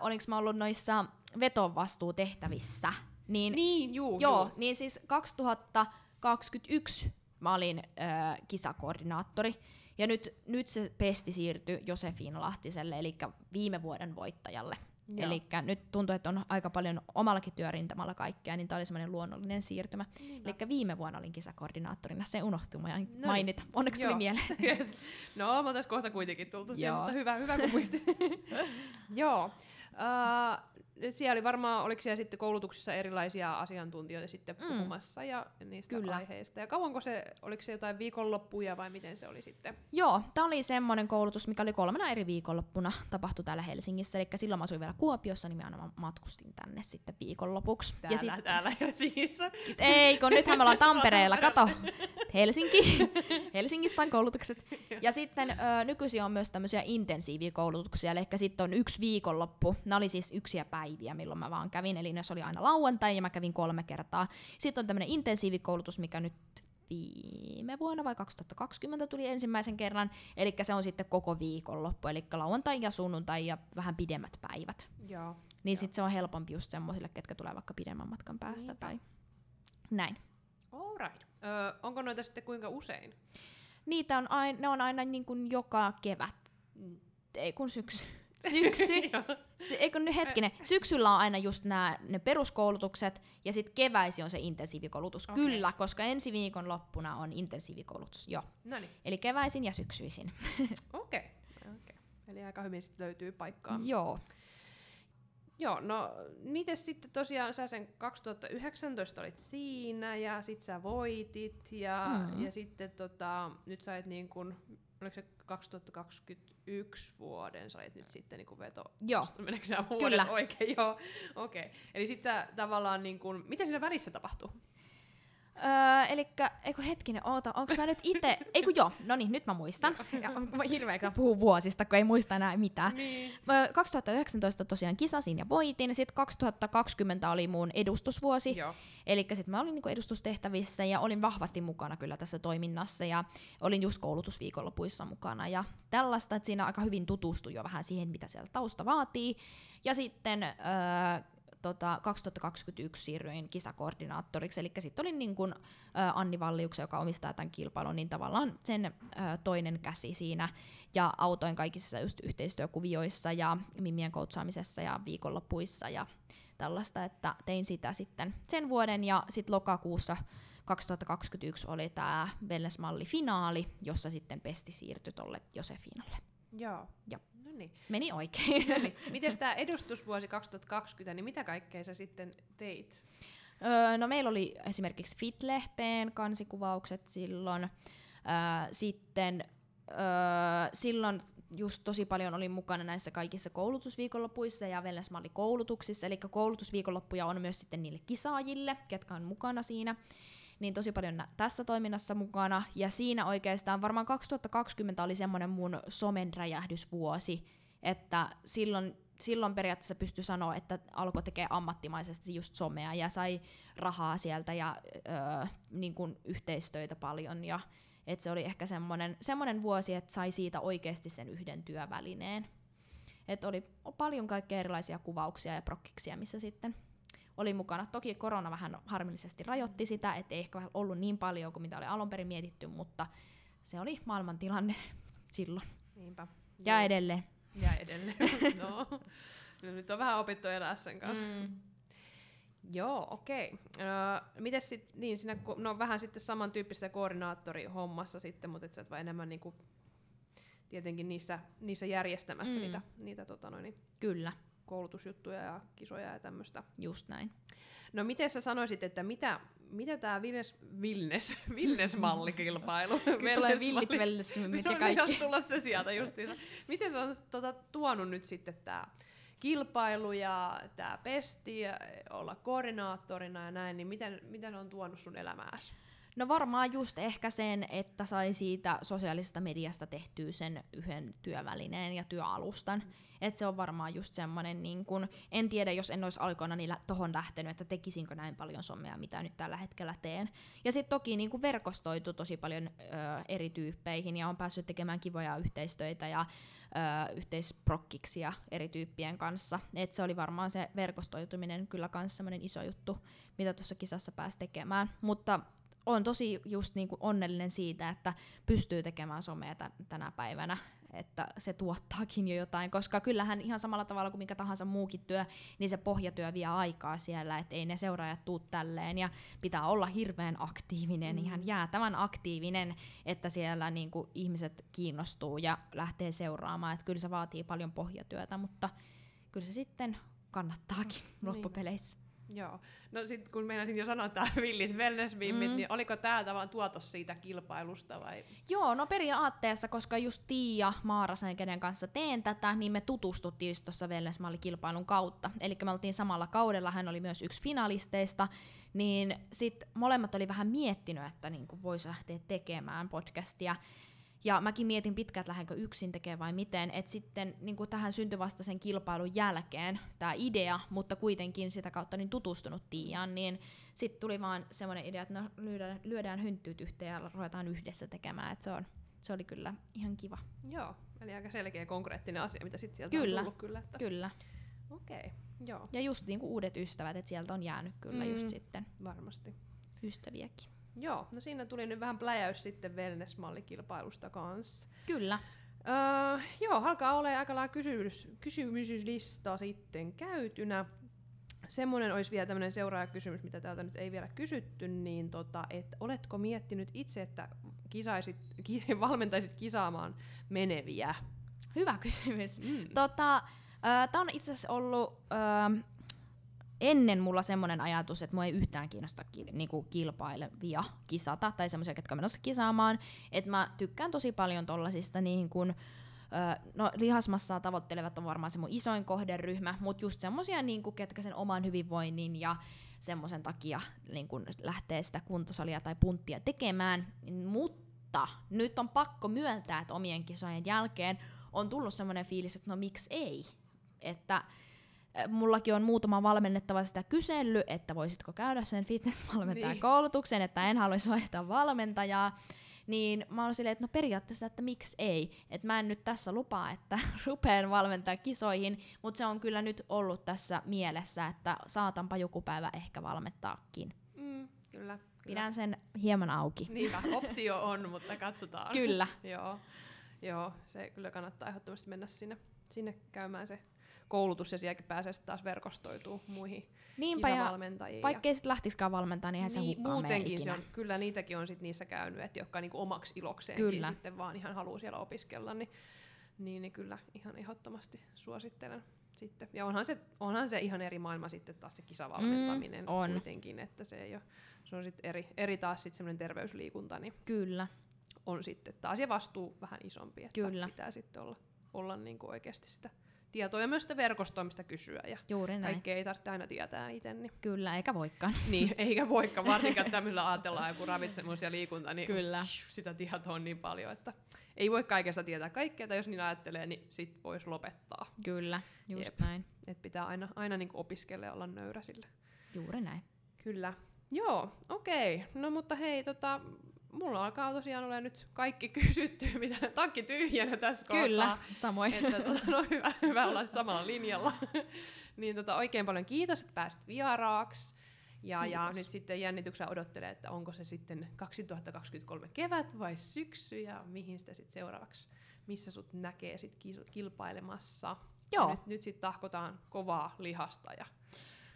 olinko mä ollut noissa vetovastuutehtävissä. Niin, niin juu, joo, juu. niin siis 2021 mä olin äh, kisakoordinaattori, ja nyt, nyt se pesti siirtyi Josefin Lahtiselle, eli viime vuoden voittajalle. Eli nyt tuntuu, että on aika paljon omallakin työrintamalla kaikkea, niin tämä oli semmoinen luonnollinen siirtymä. Eli viime vuonna olin kisakoordinaattorina, se unohtui no niin. mainita. Onneksi tuli mieleen. (laughs) Yes. No, mä tässä kohta kuitenkin tultu siihen, mutta hyvä, hyvä kun muistit. (laughs) Joo. Uh, siellä oli varmaan, oliko siellä sitten koulutuksessa erilaisia asiantuntijoita sitten mm. puhumassa ja niistä Kyllä. aiheista. Ja kauanko se, oliko se jotain viikonloppuja vai miten se oli sitten? Joo, tämä oli semmoinen koulutus, mikä oli kolmena eri viikonloppuna tapahtui täällä Helsingissä. Eli silloin mä asuin vielä Kuopiossa, niin mä aina matkustin tänne sitten viikonlopuksi. Täällä, ja sit, täällä Helsingissä. Ei, kun nythän me ollaan Tampereella, kato. Helsinki. Helsingissä on koulutukset. Ja sitten ö, nykyisin on myös tämmöisiä intensiivikoulutuksia, eli sitten on yksi viikonloppu. Nämä oli siis yksiä päiviä, milloin mä vaan kävin, eli ne oli aina lauantai ja mä kävin kolme kertaa. Sitten on tämmöinen intensiivikoulutus, mikä nyt viime vuonna vai 2020 tuli ensimmäisen kerran, eli se on sitten koko viikonloppu, eli lauantai ja sunnuntai ja vähän pidemmät päivät. Joo. Niin sitten se on helpompi just semmoisille, ketkä tulee vaikka pidemmän matkan päästä Niinpä. tai näin. Alright. Öö, onko noita sitten kuinka usein? Niitä on aina, ne on aina niin kuin joka kevät. Mm. Ei kun syksy. Syksy. (laughs) Sy- eikö nyt hetkinen, syksyllä on aina just nämä ne peruskoulutukset ja sitten keväisi on se intensiivikoulutus. Okay. Kyllä, koska ensi viikon loppuna on intensiivikoulutus, joo. Noniin. Eli keväisin ja syksyisin. (laughs) Okei. Okay. okay. Eli aika hyvin sitten löytyy paikkaa. Joo. Joo, no miten sitten tosiaan sä sen 2019 olit siinä ja sit sä voitit ja, mm. ja sitten tota, nyt sä et niin kun, oliko se 2021 vuoden sä olit nyt sitten niin veto, Joo, meneekö sä vuodet Kyllä. oikein? Joo, okei. Okay. Eli sitten tavallaan niin kun, mitä siinä välissä tapahtuu? Öö, elikkä, eiku hetkinen, oota, onko mä nyt itse, (laughs) eiku joo, no niin, nyt mä muistan. ja on hirveä kyllä puhua vuosista, kun ei muista enää mitään. Niin. Öö, 2019 tosiaan kisasin ja voitin, sitten 2020 oli mun edustusvuosi. Eli sitten mä olin niinku edustustehtävissä ja olin vahvasti mukana kyllä tässä toiminnassa ja olin just koulutusviikonlopuissa mukana ja tällaista, että siinä aika hyvin tutustui jo vähän siihen, mitä siellä tausta vaatii. Ja sitten öö, tota, 2021 siirryin kisakoordinaattoriksi, eli sitten olin niin kuin, ö, Anni Valliuksen, joka omistaa tämän kilpailun, niin tavallaan sen ö, toinen käsi siinä, ja autoin kaikissa just yhteistyökuvioissa ja mimien koutsaamisessa ja viikonlopuissa ja tällaista, että tein sitä sitten sen vuoden, ja sitten lokakuussa 2021 oli tämä Wellness-malli-finaali, jossa sitten Pesti siirtyi tuolle Josefinalle. Joo. Joo. No niin. Meni oikein. Eli (laughs) miten tämä edustusvuosi 2020, niin mitä kaikkea sä sitten teit? Öö, no meillä oli esimerkiksi Fit-lehteen kansikuvaukset silloin. Öö, sitten öö, silloin just tosi paljon olin mukana näissä kaikissa koulutusviikonlopuissa ja Wellness-malli-koulutuksissa, eli koulutusviikonloppuja on myös sitten niille kisaajille, ketkä on mukana siinä niin tosi paljon nä- tässä toiminnassa mukana, ja siinä oikeastaan varmaan 2020 oli semmoinen mun somen räjähdysvuosi, että silloin, silloin periaatteessa pystyi sanoa, että alkoi tekee ammattimaisesti just somea, ja sai rahaa sieltä, ja öö, niin kuin yhteistöitä paljon, ja et se oli ehkä semmoinen, semmoinen vuosi, että sai siitä oikeasti sen yhden työvälineen. Et oli paljon kaikkea erilaisia kuvauksia ja prokkiksia, missä sitten oli mukana. Toki korona vähän harmillisesti rajoitti sitä, ettei ehkä ollut niin paljon kuin mitä oli alun perin mietitty, mutta se oli maailmantilanne (laughs) silloin. Niinpä. Ja Joo. edelleen. Ja edelleen. (laughs) no. no. Nyt on vähän opittu elää sen kanssa. Mm. Joo, okei. Öö, mites sit, niin siinä, ko- no vähän sitten samantyyppisessä koordinaattorihommassa sitten, mutta et sä et vaan enemmän niinku, tietenkin niissä, niissä järjestämässä Mm. mm. niitä, niitä tota noin, niin Kyllä, koulutusjuttuja ja kisoja ja tämmöistä. just näin. No miten sä sanoisit, että mitä, mitä tämä Vilnes, Vilnes, Vilnes-mallikilpailu? (laughs) Kyllä tulee villit wellnessmymmit ja kaikki. Tulla se sieltä justiinsa. Miten se on tota, tuonut nyt sitten tämä kilpailu ja tämä pesti ja olla koordinaattorina ja näin, niin miten, miten on tuonut sun elämääsi? No varmaan just ehkä sen, että sai siitä sosiaalisesta mediasta tehtyä sen yhden työvälineen ja työalustan. Et se on varmaan just semmoinen, niin kun, en tiedä, jos en olisi alkoina niillä tohon lähtenyt, että tekisinkö näin paljon somea, mitä nyt tällä hetkellä teen. Ja sitten toki niin kun verkostoitu tosi paljon ö, eri tyyppeihin ja on päässyt tekemään kivoja yhteistöitä ja ö, yhteisprokkiksia eri tyyppien kanssa. Et se oli varmaan se verkostoituminen kyllä myös semmoinen iso juttu, mitä tuossa kisassa pääsi tekemään. Mutta on tosi just niinku onnellinen siitä, että pystyy tekemään somea tä- tänä päivänä, että se tuottaakin jo jotain, koska kyllähän ihan samalla tavalla kuin mikä tahansa muukin työ, niin se pohjatyö vie aikaa siellä, että ei ne seuraajat tuu tälleen ja pitää olla hirveän aktiivinen, mm. ihan jäätävän aktiivinen, että siellä niinku ihmiset kiinnostuu ja lähtee seuraamaan, että kyllä se vaatii paljon pohjatyötä, mutta kyllä se sitten kannattaakin loppupeleissä. Joo. No sit kun meinasin jo sanoa tää (laughs) villit wellness mm. niin oliko tää tavallaan tuotos siitä kilpailusta vai? Joo, no periaatteessa, koska just Tiia Maarasen, kenen kanssa teen tätä, niin me tutustuttiin just tuossa Wellness-mallikilpailun kautta. Eli me oltiin samalla kaudella, hän oli myös yksi finalisteista, niin sitten molemmat oli vähän miettinyt, että niinku voisi lähteä tekemään podcastia. Ja mäkin mietin pitkään, että lähdenkö yksin tekemään vai miten. Että sitten niin tähän syntyi vasta sen kilpailun jälkeen tämä idea, mutta kuitenkin sitä kautta niin tutustunut Tiiaan, niin sitten tuli vaan semmoinen idea, että no, lyödään, lyödään hynttyyt yhteen ja ruvetaan yhdessä tekemään. Et se, on, se oli kyllä ihan kiva. Joo, eli aika selkeä konkreettinen asia, mitä sitten sieltä Kyllä. on tullut kyllä. Että... Kyllä. Okei, okay. joo, Ja just niinku uudet ystävät, että sieltä on jäänyt kyllä mm. just sitten varmasti. ystäviäkin. Joo, no siinä tuli nyt vähän pläjäys sitten wellness-mallikilpailusta kanssa. Kyllä. Öö, joo, alkaa olla aika lailla kysymys, kysymyslista sitten käytynä. Semmoinen olisi vielä tämmöinen seuraajakysymys, mitä täältä nyt ei vielä kysytty, niin tota, että oletko miettinyt itse, että kisaisit, ki, (laughs) valmentaisit kisaamaan meneviä? Hyvä kysymys. Mm. Tota, Tämä on itse asiassa ollut ö, ennen mulla semmoinen ajatus, että mua ei yhtään kiinnosta ki, niinku kilpailevia kisata, tai semmoisia, on menossa kisaamaan. Että mä tykkään tosi paljon tollasista niin kun, ö, no lihasmassaa tavoittelevat on varmaan se mun isoin kohderyhmä, mutta just semmosia, niin ketkä sen oman hyvinvoinnin ja semmoisen takia niin kun lähtee sitä kuntosalia tai punttia tekemään. Mutta nyt on pakko myöntää, että omien kisojen jälkeen on tullut semmoinen fiilis, että no miksi ei. Että mullakin on muutama valmennettava sitä kysellyt, että voisitko käydä sen fitnessvalmentajan niin. koulutuksen, että en haluaisi vaihtaa valmentajaa. Niin mä oon silleen, että no periaatteessa, että miksi ei. Että mä en nyt tässä lupaa, että (laughs) rupeen valmentaa kisoihin, mutta se on kyllä nyt ollut tässä mielessä, että saatanpa joku päivä ehkä valmentaakin. Mm, kyllä. Pidän sen hieman auki. Niinpä, optio on, mutta katsotaan. Kyllä. (laughs) Joo. Joo, se kyllä kannattaa ehdottomasti mennä sinne, sinne käymään se koulutus ja sielläkin pääsee taas verkostoituu muihin Niinpä ja vaikka ei sitten lähtisikään valmentaa, niin eihän niin, se hukkaan muutenkin se on, kyllä niitäkin on sit niissä käynyt, että jotka niinku omaksi ilokseen kyllä. sitten vaan ihan haluaa siellä opiskella, niin, niin, niin kyllä ihan ehdottomasti suosittelen sitten. Ja onhan se, onhan se ihan eri maailma sitten taas se kisavalmentaminen mm, on. kuitenkin, että se ei ole, se on sitten eri, eri taas sitten semmoinen terveysliikunta, niin kyllä. on sitten taas ja vastuu vähän isompi, että kyllä. pitää sitten olla, olla niinku oikeasti sitä tietoa ja myös sitä verkostoimista kysyä. Ja Juuri näin. Kaikkea ei tarvitse aina tietää itse. Niin. Kyllä, eikä voikaan. (laughs) Niin, eikä voikaan, varsinkaan (laughs) tämmöillä ajatellaan joku ravitsemus ja liikunta, niin Kyllä. sitä tietoa on niin paljon, että ei voi kaikesta tietää kaikkea, tai jos niin ajattelee, niin sit voisi lopettaa. Kyllä, just Jep. näin. Et pitää aina, aina niin opiskella ja olla nöyrä sille. Juuri näin. Kyllä. Joo, okei. Okay. No mutta hei, tota, mulla alkaa tosiaan olla nyt kaikki (laughs) kysytty, mitä takki tyhjänä tässä Kyllä, kohtaa. samoin. Että, tota, no, hyvä, hyvä olla samalla linjalla. (laughs) niin tota, oikein paljon kiitos, että pääsit vieraaksi. Ja, ja nyt sitten jännityksellä odottelee, että onko se sitten 2023 kevät vai syksy ja mihin sitä sitten seuraavaksi, missä sut näkee sit kilpailemassa. Joo. nyt, nyt sitten tahkotaan kovaa lihasta ja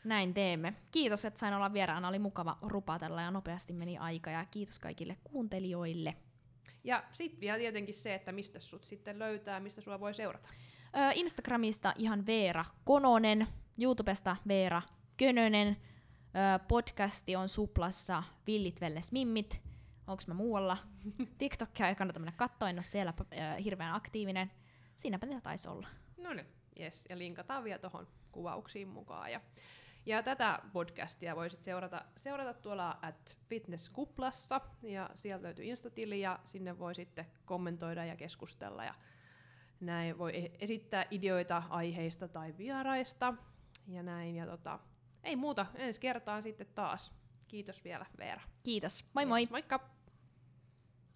näin teemme. Kiitos, että sain olla vieraana. Oli mukava rupatella ja nopeasti meni aika. Ja kiitos kaikille kuuntelijoille. Ja sitten vielä tietenkin se, että mistä sut sitten löytää, mistä sua voi seurata. Öö, Instagramista ihan Veera Kononen, YouTubesta Veera Könönen, öö, podcasti on Suplassa Villit Velles Mimmit, onko mä muualla. (laughs) TikTokia ei kannata mennä katsoa, en ole siellä öö, hirveän aktiivinen. Siinäpä ne taisi olla. No niin, yes. Ja linkataan vielä tuohon kuvauksiin mukaan. Ja ja tätä podcastia voisit seurata, seurata tuolla at fitnesskuplassa, ja sieltä löytyy Instatili, ja sinne voi sitten kommentoida ja keskustella, ja näin voi e- esittää ideoita aiheista tai vieraista, ja näin, ja tota, ei muuta, ensi kertaan sitten taas. Kiitos vielä Veera. Kiitos, moi yes, moi! Moikka!